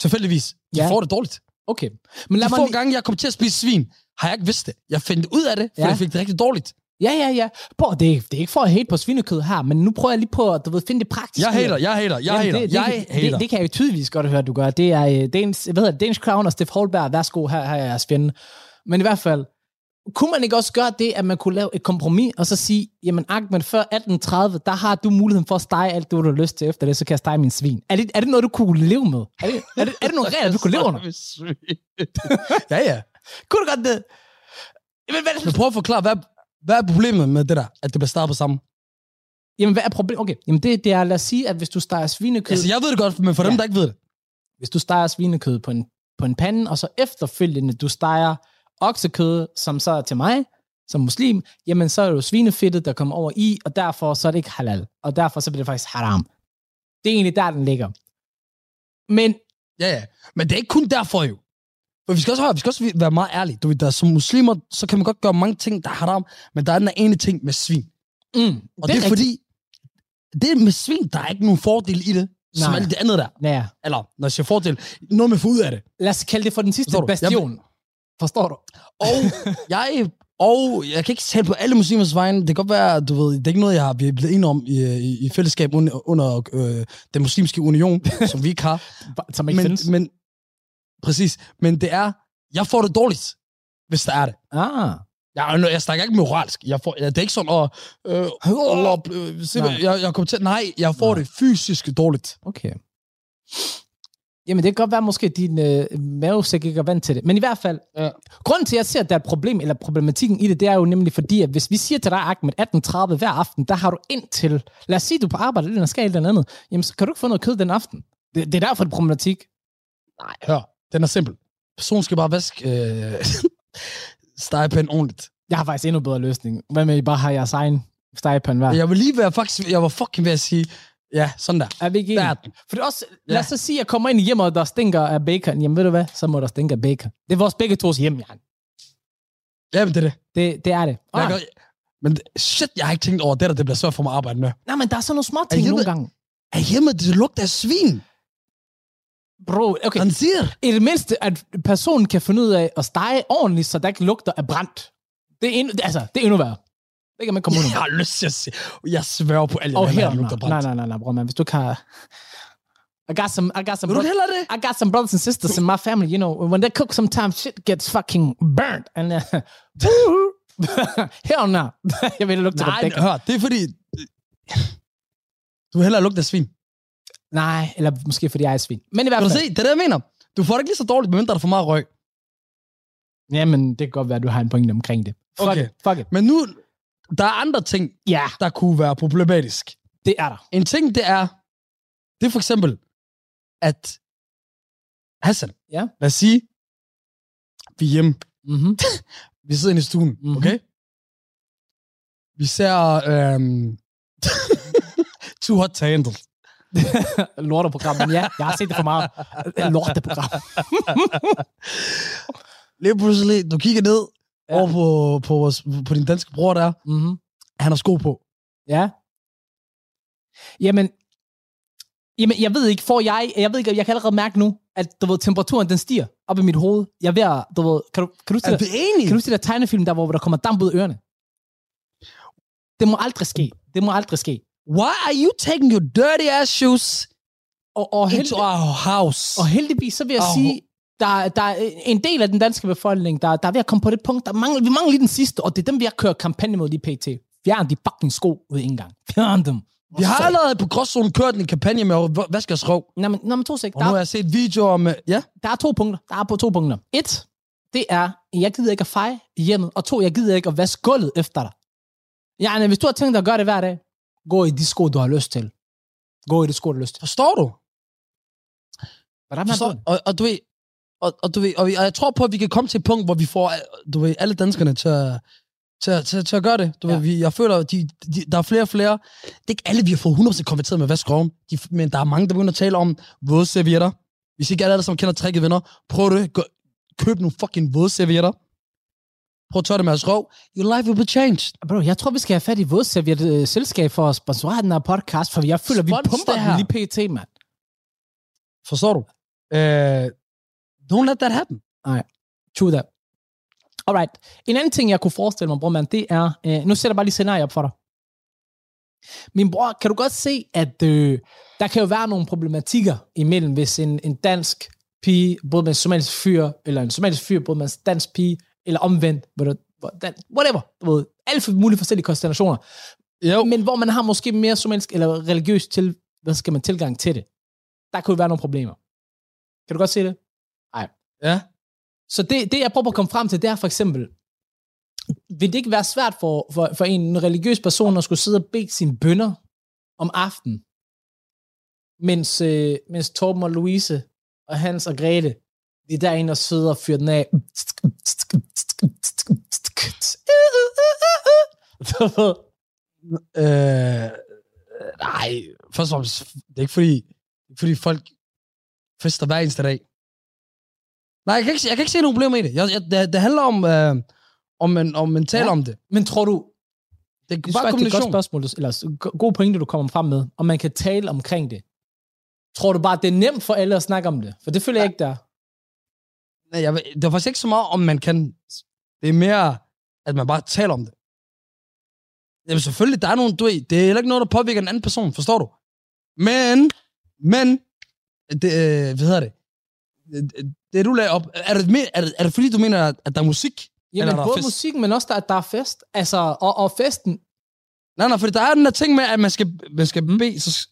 Tilfældigvis, de Ja. får det dårligt. okay. Men lad De få lige... gange, jeg kom til at spise svin, har jeg ikke vidst det. Jeg fandt ud af det, for Ja. jeg fik det rigtig dårligt. Ja, ja, ja. Bro, det, er, det er ikke for at hate på svinekød her, men nu prøver jeg lige på at du ved, finde det praktiske. Jeg hater, jeg hater, jeg Jamen, hater, det, det, jeg det, hater. Det, det, kan jeg jo tydeligvis godt høre, du gør. Det er øh, Danish, hvad hedder det, Danish Crown og Steff Holberg. Værsgo, her, her er jeres fjende. Men i hvert fald, kunne man ikke også gøre det, at man kunne lave et kompromis, og så sige, jamen Ahmed, før 1830, der har du muligheden for at stege alt det, du har lyst til efter det, så kan jeg stege min svin. Er det, er det noget, du kunne leve med? Er det, er det, er det nogle regler, du kunne leve under? ja, ja. Kunne du godt det? Jamen, hvad, Men prøv at forklare, hvad, hvad er problemet med det der, at det bliver startet på sammen? jamen, hvad er problemet? Okay, jamen det, det er, lad os sige, at hvis du steger svinekød, Altså, jeg ved det godt, men for dem, Ja. der ikke ved det. hvis du steger svinekød på en, på en pande, og så efterfølgende du steger oksekød, som så er til mig, som muslim, jamen så er det jo svinefedtet, der kommer over i, og derfor så er det ikke halal. Og derfor så bliver det faktisk haram. Det er egentlig der, den ligger. Men, Ja, ja. Men det er ikke kun derfor jo. For vi skal også, høre, vi skal også være meget ærlige. Du ved, der, som muslimer, så kan man godt gøre mange ting, der er haram, men der er den ene ting med svin. mm, Og det, det er fordi, det med svin, der er ikke nogen fordel i det, som Nej. alt det andet der. Ja, Eller, når jeg siger fordel, noget med få ud af det. lad os kalde det for den sidste Forstår du? Forstår du? Og jeg, og jeg kan ikke tale på alle muslimers vegne. Det kan godt være, du ved, det er ikke noget, jeg har blevet enige om i, i, i fællesskab under, under øh, den muslimske union, som vi ikke har. Som ikke Men, findes. men, præcis. Men det er, jeg får det dårligt, hvis der er det. Ah. Jeg, jeg snakker ikke moralsk. Jeg får, det er ikke sådan, at øh, Allah, øh, se, jeg, jeg kommer til, nej, jeg får Nej. det fysisk dårligt. Okay. Jamen, det kan godt være, måske din øh, mavesæk ikke er vant til det. Men i hvert fald, Ja. grunden til, at jeg ser, at der er et problem, eller problematikken i det, det er jo nemlig fordi, at hvis vi siger til dig, Ahmed, 18.30 hver aften, der har du ind til, lad os sige, du på arbejde, eller skal eller andet, jamen, så kan du ikke få noget kød den aften. Det, det er derfor, det er problematik. Nej, hør, den er simpel. Personen skal bare vaske øh, stegepanden ordentligt. Jeg har faktisk endnu bedre løsning. Hvad med, I bare har jeres egen stegepande hver? Jeg vil lige være faktisk, jeg var fucking ved at sige, Ja, sådan der. Er vi ikke Der er. For det er også, Ja. lad os så sige, at jeg kommer ind i hjemmet, og der stinker af bacon. Jamen ved du hvad, så må der stinke af bacon. Det er vores begge tos hjem, Jan. Jamen, det er det. Det, det er det. Jeg Ah, gør, men shit, jeg har ikke tænkt over det, der det bliver svært for mig at arbejde med. nej, men der er sådan nogle små ting hjemmet- nogle gange. Er hjemme, det lugter af svin. Bro, okay. Han siger. I det mindste, at personen kan finde ud af at stege ordentligt, så der ikke lugter af brændt. Det er endnu, altså, det er endnu værre. Kan man komme ud Jeg har lyst til at se. Jeg sværger på alt, jeg her, her, lugter nej, brændt. nej, nej, nej, bror, man. Hvis du ikke har... I got some, I got some, bro-? I got some brothers and sisters in my family, you know, when they cook, sometimes shit gets fucking burnt. And, uh, hell no. jeg vil lugte Nej, hør, det er fordi... Du vil hellere lugte af svin. Nej, eller måske fordi jeg er svin. Men i hvert Kan du fald... se, det er det, jeg mener. Du får det ikke lige så dårligt, medmindre der er for meget røg. Jamen, det kan godt være, at du har en pointe omkring det. Fuck Okay. it, fuck it. Men nu, der er andre ting, Ja, der kunne være problematisk. det er der. En ting, det er, det er for eksempel, at Hassan, Ja. lad os sige, vi er hjemme, Mm-hmm. vi sidder inde i stuen, Mhm. okay? Vi ser øhm, Too Hot to Handle. Lorteprogram, men ja, jeg har set det for meget. Lorteprogram. Lige pludselig, du kigger ned Ja. over på, på, vores, på din danske bror der, Mm-hmm. han har sko på. Ja. Jamen, jamen, jeg ved ikke, får jeg, jeg ved ikke, jeg kan allerede mærke nu, at du ved, temperaturen den stiger op i mit hoved. Jeg er ved at, du ved, kan du, kan du huske Er det, der, kan du det der tegnefilm, der, hvor der kommer damp ud af ørerne? Det må aldrig ske. Det må aldrig ske. Why are you taking your dirty ass shoes Og, og, held, into our house? og heldigvis, så vil jeg Åh. sige, der, der er en del af den danske befolkning, der, der er ved at komme på det punkt, der mangler, vi mangler lige den sidste, og det er dem, vi har kørt kampagne mod lige pt. Fjern de fucking sko ud en gang. Fjern dem. Vi har allerede på Gråzonen kørt en kampagne med at vaske os røv. Nå, men, nå, men to sek. Og nu har jeg set videoer med... Ja, der er to punkter. Der er på to punkter. Et, det er, jeg gider ikke at feje i hjemmet. Og to, jeg gider ikke at vaske gulvet efter dig. Ja, hvis du har tænkt dig at gøre det hver dag, gå i de sko, du har lyst til. Gå i de sko, du har lyst til. forstår du? Hvordan Forstår, og, og, du ved, og, og, du ved, og, vi- og jeg tror på, at vi kan komme til et punkt, hvor vi får du ved, alle danskerne til at, til, at- til, at- til at gøre det. Du ja. Ved, vi, jeg føler, at de, de, der er flere og flere. Det er ikke alle, vi har fået 100% konverteret med vaskroven. De, men der er mange, der begynder at tale om våde servietter. Hvis ikke alle jer, som kender tricket, venner, prøv det. Gå, køb nogle fucking våde servietter. Prøv at tørre det med jeres røv. Your life will be changed. Bro, jeg tror, vi skal have fat i vådserviet øh, selskab for at sponsorere den her podcast, for jeg føler, vi Spons pumper det den lige pt, mand. Forstår du? Uh, don't let that happen. True that. Alright. En anden ting, jeg kunne forestille mig, bror, man, det er... Øh, nu sætter jeg bare lige scenarie op for dig. Min bror, kan du godt se, at øh, der kan jo være nogle problematikker imellem, hvis en, en dansk pige, både med en somalisk fyr, eller en somalisk fyr, både med en dansk pige, eller omvendt, whatever, du ved, alle for- mulige forskellige konstellationer. Jo. Men hvor man har måske mere somalisk eller religiøs til, hvad skal man, tilgang til det. Der kunne være nogle problemer. Kan du godt se det? Ja. Så det, det, jeg prøver at komme frem til, det er for eksempel, vil det ikke være svært for, for, for en religiøs person at skulle sidde og bede sine bønder om aftenen, mens, øh, mens Torben og Louise og Hans og Grete, de er derinde og sidder og fyrer den af. Øh, nej, først og fremmest, det er ikke fordi, fordi folk fester hver eneste dag. Nej, jeg kan ikke, jeg kan ikke se nogen problemer i det. Jeg, jeg, det, det handler om, øh, om, man, om man taler Ja. ja. om det. Men tror du, Det er det er bare et godt spørgsmål, du- eller god pointe, du kommer frem med, om man kan tale omkring det. Tror du bare, det er nemt for alle at snakke om det? For det føler jeg ikke, der er. Nej, jeg, det er faktisk ikke så meget, om man kan... Det er mere, at man bare taler om det. Jamen selvfølgelig, der er nogen, du ved, det er heller ikke noget, der påvirker en anden person, forstår du? Men, men, det, øh, hvad hedder det? Det, du lagde op, er det, mere, er, det, er det fordi, du mener, at, at der er musik? Jamen, Eller der er både fest? musikken, men også, der, at der er fest. Altså, og, og festen, Nej, nej, for der er den der ting med, at man skal, man skal Mm. bede så,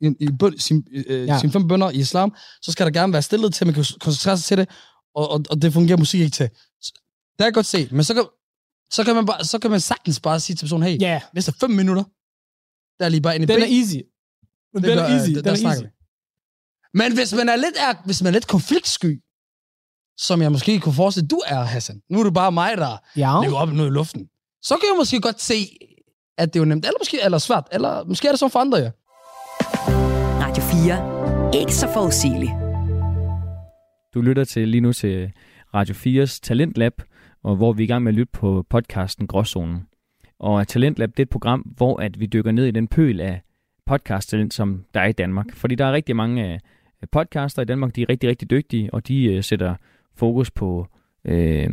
i, i bøn, sin, øh, Ja. sine fem bønder i islam, så skal der gerne være stillet til, at man kan koncentrere sig til det, og, og, og det fungerer musik ikke til. Så, det kan jeg godt se, men så kan, så kan, man, bare, så kan man sagtens bare sige til personen, hey, yeah. er fem minutter, der er lige bare i den er easy. Den Det er gør- easy, det- den der er easy. vi. Men hvis man er lidt, er, hvis man er lidt konfliktsky, som jeg måske kunne forestille, du er, Hassan. Nu er det bare mig, der Ja. ligger op nu i luften. Så kan jeg måske godt se, at det er jo nemt, eller måske eller svært, eller måske er det sådan for andre, ja. 4. Ikke så forudsigeligt. Du lytter til lige nu til Radio 4's Talentlab, og hvor vi er i gang med at lytte på podcasten Gråzonen. Og Talentlab det er et program, hvor at vi dykker ned i den pøl af podcast-talent, som der er i Danmark. Fordi der er rigtig mange øh, Øh, podcaster i Danmark, de er rigtig, rigtig dygtige, og de øh, sætter fokus på øh,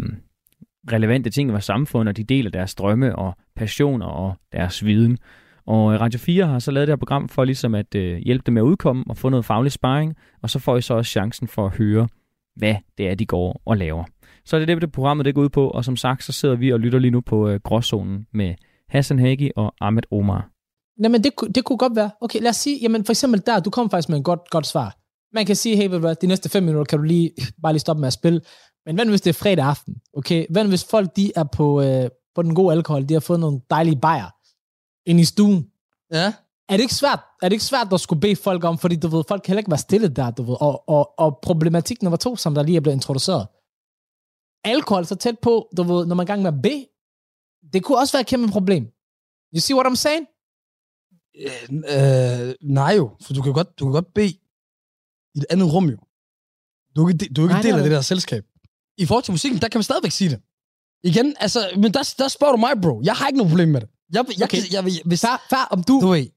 relevante ting i vores samfund, og de deler deres drømme og passioner og deres viden. Og øh, Radio 4 har så lavet det her program for ligesom at øh, hjælpe dem med at udkomme og få noget faglig sparring, og så får I så også chancen for at høre, hvad det er, de går og laver. Så er det det, det programmet det går ud på, og som sagt, så sidder vi og lytter lige nu på øh, Gråzonen med Hassan Hagi og Ahmed Omar. Jamen, det, det kunne godt være. Okay, lad os sige, jamen for eksempel der, du kom faktisk med et godt, godt svar. Man kan sige, hey, ved du hvad, de næste fem minutter kan du lige, bare lige stoppe med at spille. Men hvad hvis det er fredag aften? Okay, hvad hvis folk de er på, øh, på den gode alkohol, de har fået nogle dejlige bajer ind i stuen. Ja. Er det ikke svært, er det ikke svært at skulle bede folk om, fordi du ved, folk kan heller ikke være stille der, du ved. Og, og, og problematik nummer to, som der lige er blevet introduceret. Alkohol så tæt på, du ved, når man er gang med at bede, det kunne også være et kæmpe problem. You see what I'm saying? Øh, øh, nej jo, for du kan godt, du kan godt bede i et andet rum jo. Du er ikke, du er ikke Nej, en del af det der selskab. I forhold til musikken, der kan man stadigvæk sige det. Igen, altså, men der, der spørger du mig, bro. Jeg har ikke noget problem med det. Jeg, jeg, Okay. jeg, jeg, hvis, Far, far, om du... du ved, jeg,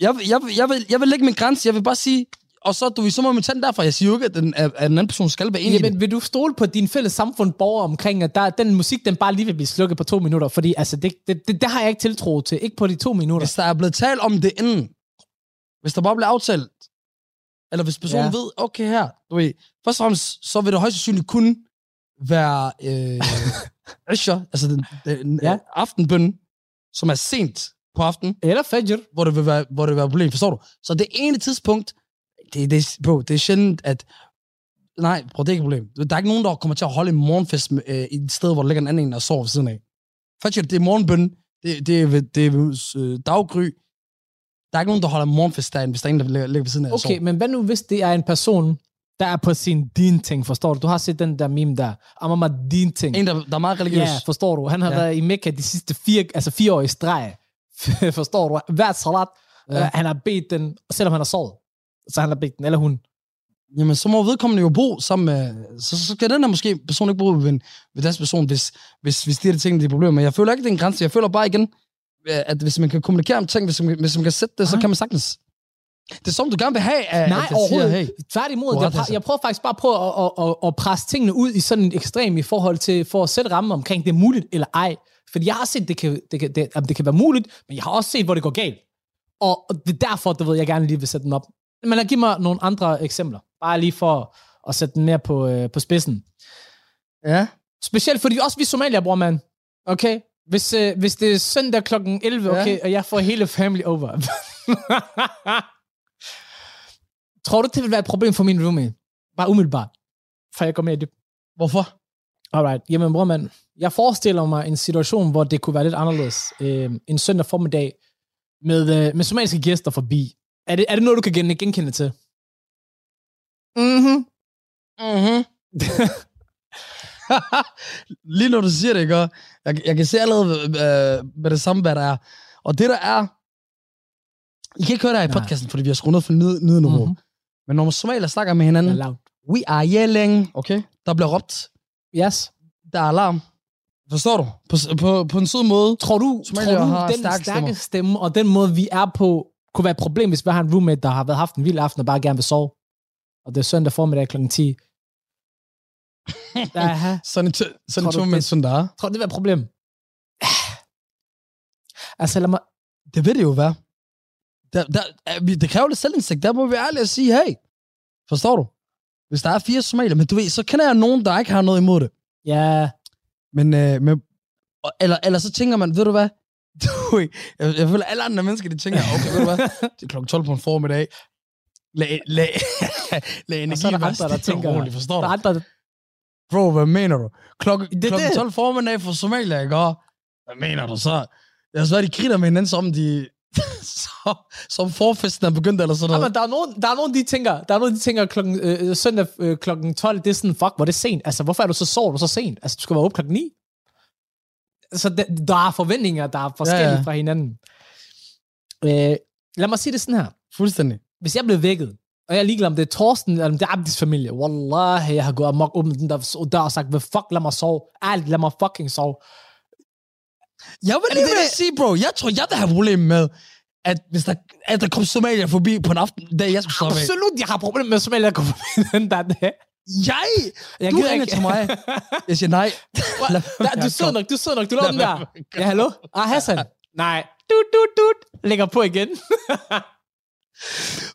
jeg, jeg, vil- jeg, vil, jeg vil lægge min grænse. Jeg vil bare sige, og så, du ved, så må man tage den derfra. Jeg siger jo ikke, at den, at, den anden person skal være enig Jamen, vil du stole på din fælles samfund borgere omkring, at der, den musik, den bare lige vil blive slukket på to minutter? Fordi altså, det, det, det, det har jeg ikke tiltro til. Ikke på de to minutter. Hvis der er blevet talt om det inden, hvis der bare bliver aftalt, eller hvis personen Ja. ved, okay her, du ved, først og fremmest, så vil det højst sandsynligt kun være øh, Isha, altså den, den Ja. ja. aftenbøn, som er sent på aftenen, Eller Fajr. hvor det vil være, hvor det vil være problem, forstår du? Så det ene tidspunkt, det, det, bro, det er sjældent, at nej, bro, det er ikke et problem. Der er ikke nogen, der kommer til at holde en morgenfest med, øh, i et sted, hvor der ligger en anden en, der sover ved siden af. Faktisk, det er morgenbøn, det, det er, ved, det er ved, øh, daggry. Der er ikke nogen, der holder morgenfest derinde, hvis der er en, der ligger, ligger ved siden af Okay, men hvad nu, hvis det er en person, der er på sin din ting, forstår du? Du har set den der meme der. Amama din ting. En, der, der er meget religiøs. Ja, forstår du? Han har ja. Været i Mekka de sidste fire, altså fire år i streg. forstår du? Hver salat, ja. Uh, han har bedt den, selvom han har sovet. Så han har bedt den, eller hun. Jamen, så må vedkommende jo bo sammen med... Så, så skal den her måske person ikke bo ved, ved deres person, hvis, hvis, hvis de her ting, de er problemer. Men jeg føler ikke, det er en grænse. Jeg føler bare igen, øh, at hvis man kan kommunikere om ting, hvis man, hvis man kan sætte det, så Nej. kan man sagtens. Det er som, du gerne vil have, at, Nej, at jeg overhovedet siger, hey, Tværtimod, jeg, Hassan. jeg prøver faktisk bare på at, at, at, at presse tingene ud i sådan et ekstrem i forhold til, for at sætte rammen omkring, det er muligt eller ej. Fordi jeg har set, det kan, det, kan, det, det kan være muligt, men jeg har også set, hvor det går galt. Og og det er derfor, du ved, jeg gerne lige vil sætte den op. Men lad give mig nogle andre eksempler. Bare lige for at sætte den mere på, øh, på spidsen. ja, Specielt fordi også vi somalier, bror, man. Okay? Hvis, øh, hvis det er søndag kl. 11, Ja. okay, og jeg får hele family over. Tror du, det vil være et problem for min roommate? Bare umiddelbart. For jeg går mere i det. hvorfor? Alright. Jamen, bror, man. Jeg forestiller mig en situation, hvor det kunne være lidt anderledes. Øh, en søndag formiddag med, øh, med somaliske gæster forbi. Er det, er det noget, du kan gen- genkende til? Mhm. Mhm. Lige når du siger det, ikke? Jeg, jeg kan se allerede øh, med det samme, hvad der er. Og det der er... I kan ikke høre det her i podcasten, fordi vi har skruet ned for nyd, nydniveau. Mhm. Mm-hmm. Men når man somalier snakker med hinanden, we are yelling, okay? Der bliver råbt, Yes. der er alarm. Forstår du? På, på, på en sød måde. Tror du, Somaliere tror du har den stærke stærke stemme, og den måde, vi er på, kunne være et problem, hvis vi har en roommate, der har været haft en vild aften og bare gerne vil sove. Og det er søndag formiddag kl. 10. Sådan sådan Tror en du, to det- mænd sådan der er. Tror du, det være et problem? Altså, lad mig... Det vil det jo være. Der, der, er vi- det kræver lidt selvindsigt. Der må vi ærligt at sige, hey, forstår du? Hvis der er fire somalier, men du ved, så kender jeg nogen, der ikke har noget imod det. Ja, Men, øh, men og- eller, eller så tænker man, ved du hvad? Du, jeg, jeg føler, alle andre mennesker, de tænker, okay, ved du hvad? Det er klokken 12 på en formiddag. Lad, lad, lad energi og så er der andre, der tænker... roligt, forstår der du? er andre, Bro, hvad mener du? Klokken, Det klokken det. 12 formiddag for Somalia, ikke? Og, Hvad mener du så? Jeg har svært, de griner med hinanden, som de... som, som forfesten er begyndt, eller sådan noget. men der er nogen, der er nogen, de tænker, der er nogen, de tænker klokken, øh, søndag øh, klokken 12, det er sådan, fuck, hvor er det sent. Altså, hvorfor er du så sover du så sent? Altså, du skal være oppe klokken 9. Så der, der er forventninger, der er forskellige ja. ja. fra hinanden. Øh, lad mig sige det sådan her. Fuldstændig. Hvis jeg blev vækket Og jeg er ligeglad om det er Torsten, eller om det er Abdis familie. Wallahi, jeg har gået amok åbnet den der dør og sagt, hvad fuck, lad mig sove. Ærligt, lad mig fucking sove. Jeg vil lige det- sige, bro, jeg tror, jeg vil have problem med, at hvis der, at der kom somalier forbi på en aften, da jeg skulle sove. Absolut, jeg har problemer med Somalia at komme forbi den der dag. Jeg? Jeg du ringer til mig. Jeg siger nej. Der, du sidder kom. nok, du sidder nok, du lå den der. Ja, hallo? Ah, Hassan. Nej. Dut, dut, dut. Lægger på igen.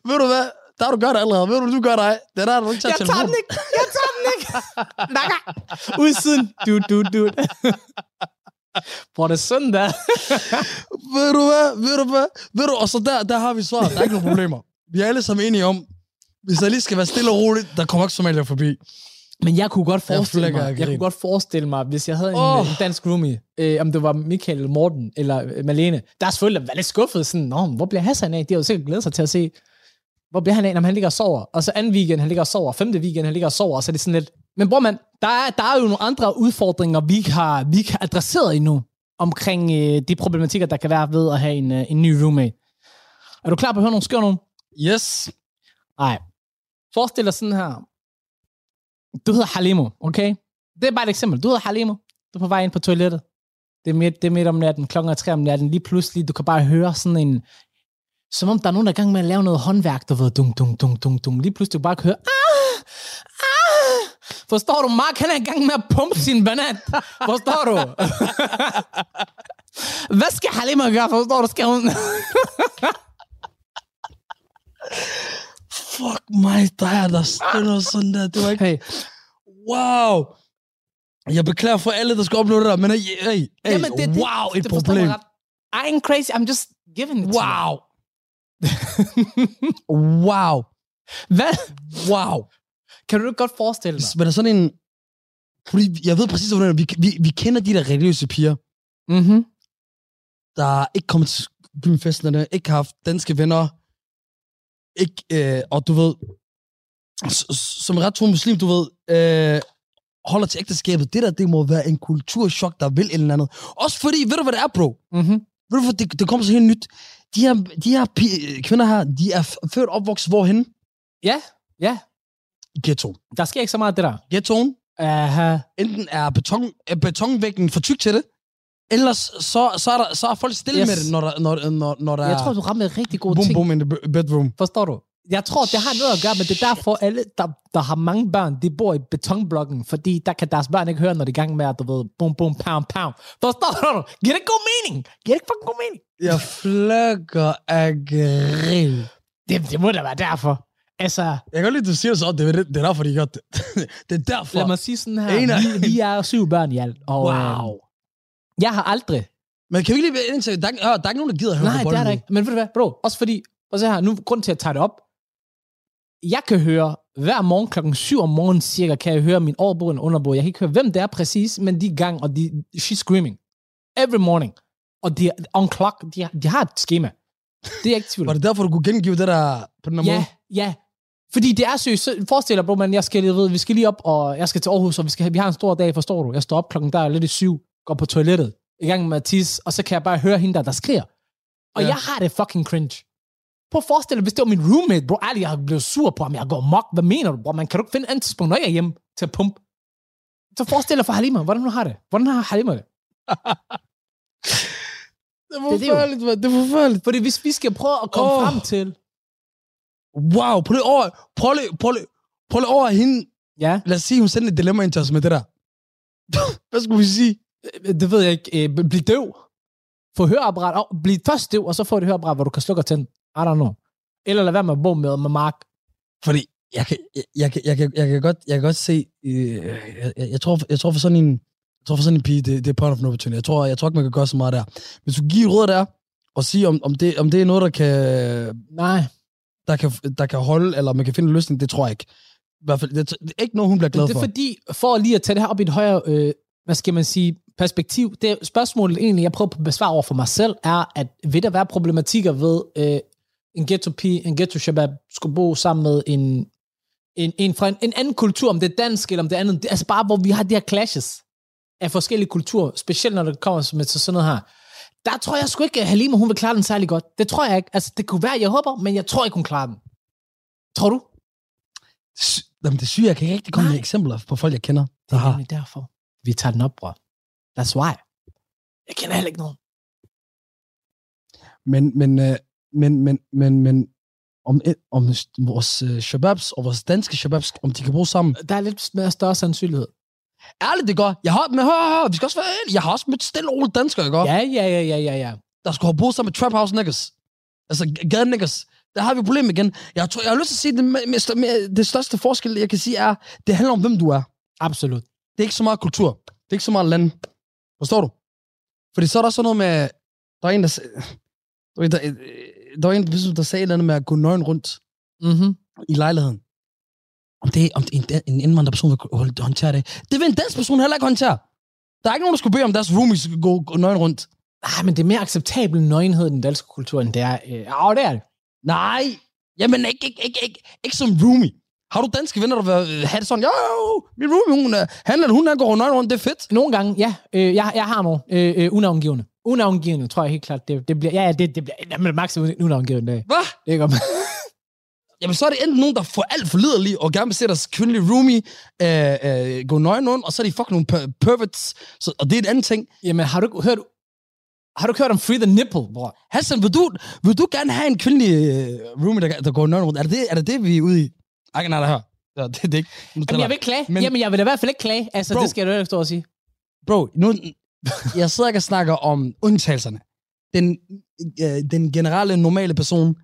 Ved du hvad? Der har du gør det allerede. Ved du, du gør dig? Det er der, du ikke tager Jeg tager den ikke. Jeg tager den ikke. Nej, nej. Udsiden. Dut, dut, dut. Hvor er det søndag. Ved du hvad? Ved du hvad? Ved du, og så der, der har vi svaret. Der er ikke nogen problemer. Vi er alle sammen enige om, hvis der lige skal være stille og roligt, der kommer ikke somalier forbi. Men jeg kunne godt forestille flækker mig, jeg kunne godt forestille mig, hvis jeg havde en, oh. en dansk roomie, øh, om det var Michael eller Morten eller øh, Malene, der er selvfølgelig været lidt skuffet, sådan, Nå, hvor bliver Hassan af? De har jo sikkert glædet sig til at se, hvor bliver han af, når han ligger og sover? Og så anden weekend, han ligger og sover, femte weekend, han ligger og sover, og så er det sådan lidt, men bror mand, der er, der er jo nogle andre udfordringer, vi ikke har, vi ikke har adresseret endnu, omkring øh, de problematikker, der kan være ved at have en, øh, en ny roommate. Er du klar på at høre nogle skør nogen? Yes. Nej. Forestil dig sådan her. Du hedder Halimo, okay? Det er bare et eksempel. Du hedder Halimo. Du er på vej ind på toilettet. Det er midt, det er midt om natten, klokken er tre om natten. Lige pludselig, du kan bare høre sådan en... Som om der er nogen, der er i gang med at lave noget håndværk, du ved, dung, dung, dung, dung, dung. Lige pludselig, bare høre... Ah! Ah! Forstår du? Mark, han er i gang med at pumpe sin banan. Forstår du? Hvad skal Halima gøre? Forstår du? Skal hun... Fuck mig, der er der stiller sådan der. Det var ikke... hey, Wow. Jeg beklager for alle, der skal opleve det der, men hey, hey, hey Jamen, det, det, wow, et det problem. I ain't crazy, I'm just giving it to Wow. wow. Hvad? Wow. Kan du ikke godt forestille dig? Men der er sådan en... Fordi jeg ved præcis, hvordan vi, vi, vi kender de der religiøse piger, Mm-hmm. der ikke kommer til bymfesterne, ikke har haft danske venner, ikke, øh, og du ved, som ret tro muslim, du ved, øh, holder til ægteskabet. Det der, det må være en kulturschok, der vil et eller andet. Også fordi, ved du, hvad det er, bro? Mm-hmm. Ved du, hvad det, det kommer så helt nyt? De her, de her pi- kvinder her, de er født opvokset hvorhen? Ja, ja. Ghetto. Der sker ikke så meget af det der. Ghettoen, Aha. enten er beton, er betonvæggen for tyk til det, ellers så, så, er, der, så er folk stille Yes. med det, når der, når, når, når der Jeg tror, du rammer en rigtig god boom ting. boom in the be- bedroom. Forstår du? Jeg tror, det har noget at gøre med, det er derfor alle, der, der har mange børn, de bor i betonblokken, fordi der kan deres børn ikke høre, når de er i gang med at, du ved, boom, boom, pound, pound. Forstår du? Giver det god mening? Giver det fucking god mening? Jeg flækker af grin. Det, det må da være derfor. Altså, Jeg kan godt lide, at du siger så, det er, det, er derfor, de gør det. det er derfor. lad mig sige sådan her. En af- Vi, vi er syv børn i alt. Og, Wow. Øh, jeg har aldrig Men kan vi ikke lige være indtil, der, er, der er ikke nogen, der gider at høre Nej, det er der ikke. Men ved du hvad, bro, også fordi, og så her, nu grund til at tage det op, jeg kan høre, hver morgen klokken 7 om morgenen cirka, kan jeg høre min overbo og underbo. Jeg kan ikke høre, hvem det er præcis, men de er gang, og de, she's screaming. Every morning. Og de er on clock, de, har- de har et schema. Det er jeg ikke tvivl Var det derfor, du kunne gengive det der på den Ja, måde? ja. Fordi det er seriøst. Forestil dig, bro, man, jeg skal, jeg ved, vi skal lige op, og jeg skal til Aarhus, og vi, skal, vi har en stor dag, forstår du? Jeg står op klokken der lidt i syv, går på toilettet, i gang med at tisse, og så kan jeg bare høre hende der, der skriger. Og ja. jeg har det fucking cringe. Prøv at forestille dig, hvis det var min roommate, bro, ærligt, jeg blevet sur på ham, jeg går mok. Hvad mener du, bro? Man kan du ikke finde et andet tidspunkt, når jeg er hjemme til at pumpe? Så forestil dig for Halima, hvordan har det. Hvordan har Halima det? Det er forfærdeligt, mand. Det er forfærdeligt. Fordi hvis vi skal prøve at komme oh. frem til... Wow, prøv lige over, prøv lige, prøv lige, prøv lige over hende. Ja, Lad os sige, hun sendte et dilemma ind til os med det der. Hvad skulle vi sige? øh, det ved jeg ikke. Øh, Bliv døv. Få høreapparat. Oh, bliv først døv, og så få et høreapparat, hvor du kan slukke og tænde. I don't know. Eller lad være med at bo med, med Mark. Fordi jeg kan, jeg, jeg, jeg, kan, jeg, kan, godt, jeg kan godt se, øh, jeg, jeg, jeg, tror, jeg tror for sådan en, jeg tror for sådan en pige, det, det er point of no opportunity. Jeg tror, jeg tror ikke, man kan gøre så meget der. Hvis du giver råd der, og sige, om, om, det, om det er noget, der kan, Nej. der kan, der kan holde, eller man kan finde en løsning, det tror jeg ikke. I hvert fald, det, det er ikke noget, hun bliver glad Det er for. fordi, for lige at tage det her op i et højere, øh, hvad skal man sige, perspektiv, det spørgsmålet egentlig, jeg prøver på at besvare over for mig selv, er, at vil der være problematikker ved øh, en ghetto pige, en ghetto shabab, skulle bo sammen med en, en, en fra en, en anden kultur, om det er dansk eller om det andet, det, altså bare hvor vi har de her clashes af forskellige kulturer, specielt når det kommer med sådan noget her. Der tror jeg sgu ikke, at Halima hun vil klare den særlig godt. Det tror jeg ikke. Altså, det kunne være, jeg håber, men jeg tror ikke, hun klarer den. Tror du? Jamen, det sygt, jeg kan ikke rigtig komme Nej. med eksempler på folk, jeg kender, der Det er har. derfor. Vi tager den op, bror. That's why. Jeg kender heller ikke nogen. Men, men, øh, men, men, men, men om, om vores øh, shababs og vores danske shababs, om de kan bruge sammen. Der er lidt mere større sandsynlighed. Ærligt, det gør. Jeg har, men hør, hør, vi skal også være ærlige. Jeg har også mødt stille og roligt danskere, ikke? Ja, ja, ja, ja, ja, ja. der skulle have boet sammen med Trap House niggas. Altså, gade niggas. Der har vi et problem igen. Jeg, tror, jeg har lyst til at sige, det, med, med, det største forskel, jeg kan sige, er, det handler om, hvem du er. Absolut. Det er ikke så meget kultur. Det er ikke så meget land. Forstår du? Fordi så er der sådan noget med... Der er en, der... Der, der, der var en, der, der sagde et eller andet med at gå nøgen rundt Mm-hmm. i lejligheden. Om det om det en, en indvandrerperson vil håndtere det. Det vil en dansk person heller ikke håndtere. Der er ikke nogen, der skulle bede om deres roomies skal gå, gå nøgen rundt. Nej, men det er mere acceptabel nøgenhed i den danske kultur, end det er... Øh, ja, det er det. Nej, jamen ikke, ikke, ikke, ikke, ikke som roomie. Har du danske venner, der øh, have det sådan, jo, jo, min roomie, hun, han eller hun, han går nøgen rundt, det er fedt. Nogle gange, ja. Øh, jeg, jeg har nogle øh, øh, unavngivende. Unavngivende, tror jeg helt klart. Det, det bliver, ja, ja, det, det bliver jamen, max unavngivende. Hvad? det er godt. Jamen, så er det enten nogen, der får alt for liderlige, og gerne vil se deres kvindelige roomie øh, øh, gå nøgen rundt, og så er de fucking nogle per- perverts. Så, og det er en anden ting. Jamen, har du hørt... Har du hørt om Free the Nipple, bror? Hassan, vil du, vil du gerne have en kvindelig øh, roomie, der, der går nøgen rundt? Er det det, er det, det vi er ude i? Ej, nej, hør. Ja, det, det er ikke. Jamen, jeg vil ikke klage. Men- Men, Jamen, jeg vil da i hvert fald ikke klage. Altså, Bro. det skal jeg da ikke stå og sige. Bro, nu, jeg sidder ikke og snakker om undtagelserne. Den, øh, den generelle, normale person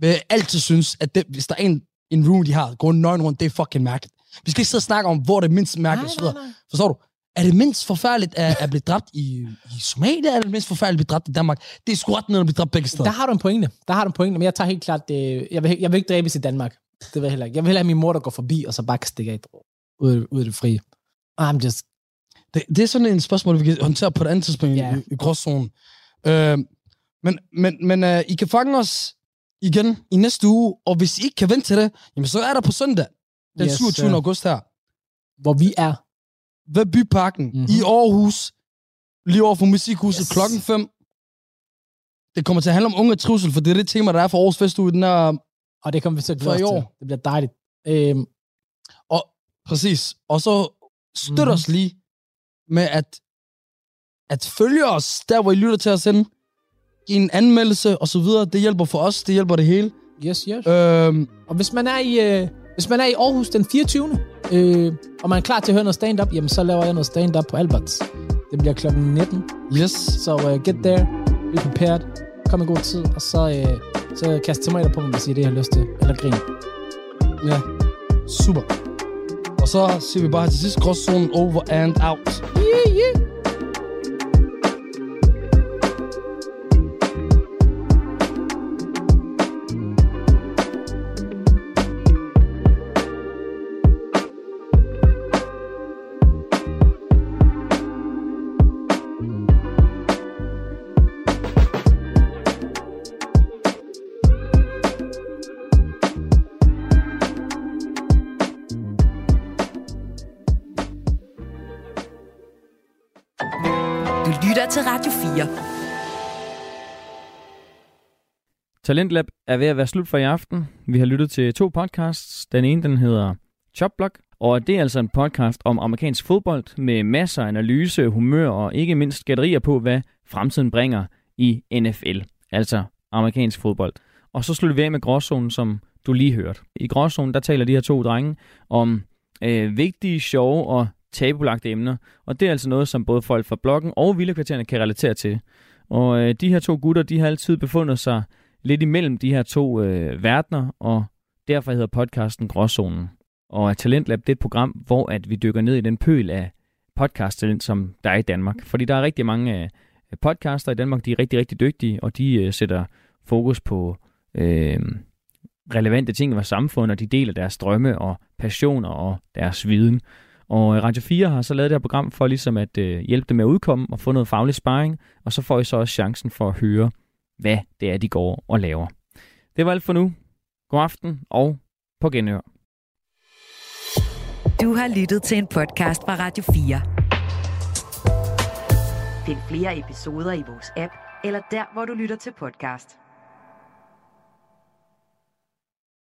vil altid synes, at det, hvis der er en, en room, de har, går nøgen rundt, det er fucking mærkeligt. Vi skal ikke sidde og snakke om, hvor det er mindst mærkeligt. Osv. Forstår du? Er det mindst forfærdeligt at, at blive dræbt i, i Somalia, eller er det mindst forfærdeligt at blive dræbt i Danmark? Det er sgu ret at blive dræbt begge steder. Der har du en pointe. Der har du en pointe, men jeg tager helt klart det. Jeg vil, jeg vil ikke dræbes i Danmark. Det vil jeg heller ikke. Jeg vil hellere have min mor, der går forbi, og så bare kan stikke af ud, ud af det frie. I'm just... Det, det er sådan en spørgsmål, vi kan håndtere på et andet tidspunkt yeah. i, i gråzonen. Øh, men men, men øh, I kan fange os igen i næste uge, og hvis I ikke kan vente til det, jamen så er der på søndag, den Yes, 27. sir. august her, Hvor vi er. ved Byparken Mhm. mm-hmm. i Aarhus, lige over for Musikhuset Yes. klokken 5. Det kommer til at handle om unge trivsel, for det er det tema, der er for Aarhus Festuge. Den er Og det kommer vi til at glæde os år. til. Det bliver dejligt. Øhm, præcis. Og så støt mm-hmm. os lige med at, at følge os, der hvor I lytter til os hen. Giv en anmeldelse og så videre. Det hjælper for os, det hjælper det hele. yes, yes. Øhm, Og hvis man er i, øh, hvis man er i Aarhus den 24. Øh, og man er klar til at høre noget stand-up, jamen så laver jeg noget stand-up på Alberts. Det bliver klokken 19. yes. Så uh, get there. Be prepared. Kom i god tid. Og så, øh, så kast tomater på mig, hvis I det, I har lyst til. Eller grin. Ja, super. Og så siger vi bare til sidst, gråzonen over and out. Yeah, yeah. Lytter til Radio 4. Talentlab er ved at være slut for i aften. Vi har lyttet til to podcasts. Den ene den hedder Chopblock, og det er altså en podcast om amerikansk fodbold med masser af analyse, humør og ikke mindst gætterier på, hvad fremtiden bringer i NFL, altså amerikansk fodbold. Og så slutter vi af med Gråzonen, som du lige hørte. I Gråzonen, der taler de her to drenge om øh, vigtige, sjove og tabubelagte emner, og det er altså noget, som både folk fra bloggen og Vildekvartererne kan relatere til. Og øh, de her to gutter, de har altid befundet sig lidt imellem de her to øh, verdener, og derfor hedder podcasten Gråzonen. Og Talentlab, det er et program, hvor at vi dykker ned i den pøl af podcast-talent, som der er i Danmark. Fordi der er rigtig mange øh, podcaster i Danmark, de er rigtig, rigtig dygtige, og de øh, sætter fokus på øh, relevante ting i vores samfund, og de deler deres drømme og passioner og deres viden. Og øh, Radio 4 har så lavet det her program for ligesom at øh, hjælpe dem med at udkomme og få noget faglig sparring, og så får I så også chancen for at høre, hvad det er, de går og laver. Det var alt for nu. God aften og på genhør. Du har lyttet til en podcast fra Radio 4. Find flere episoder i vores app, eller der, hvor du lytter til podcast.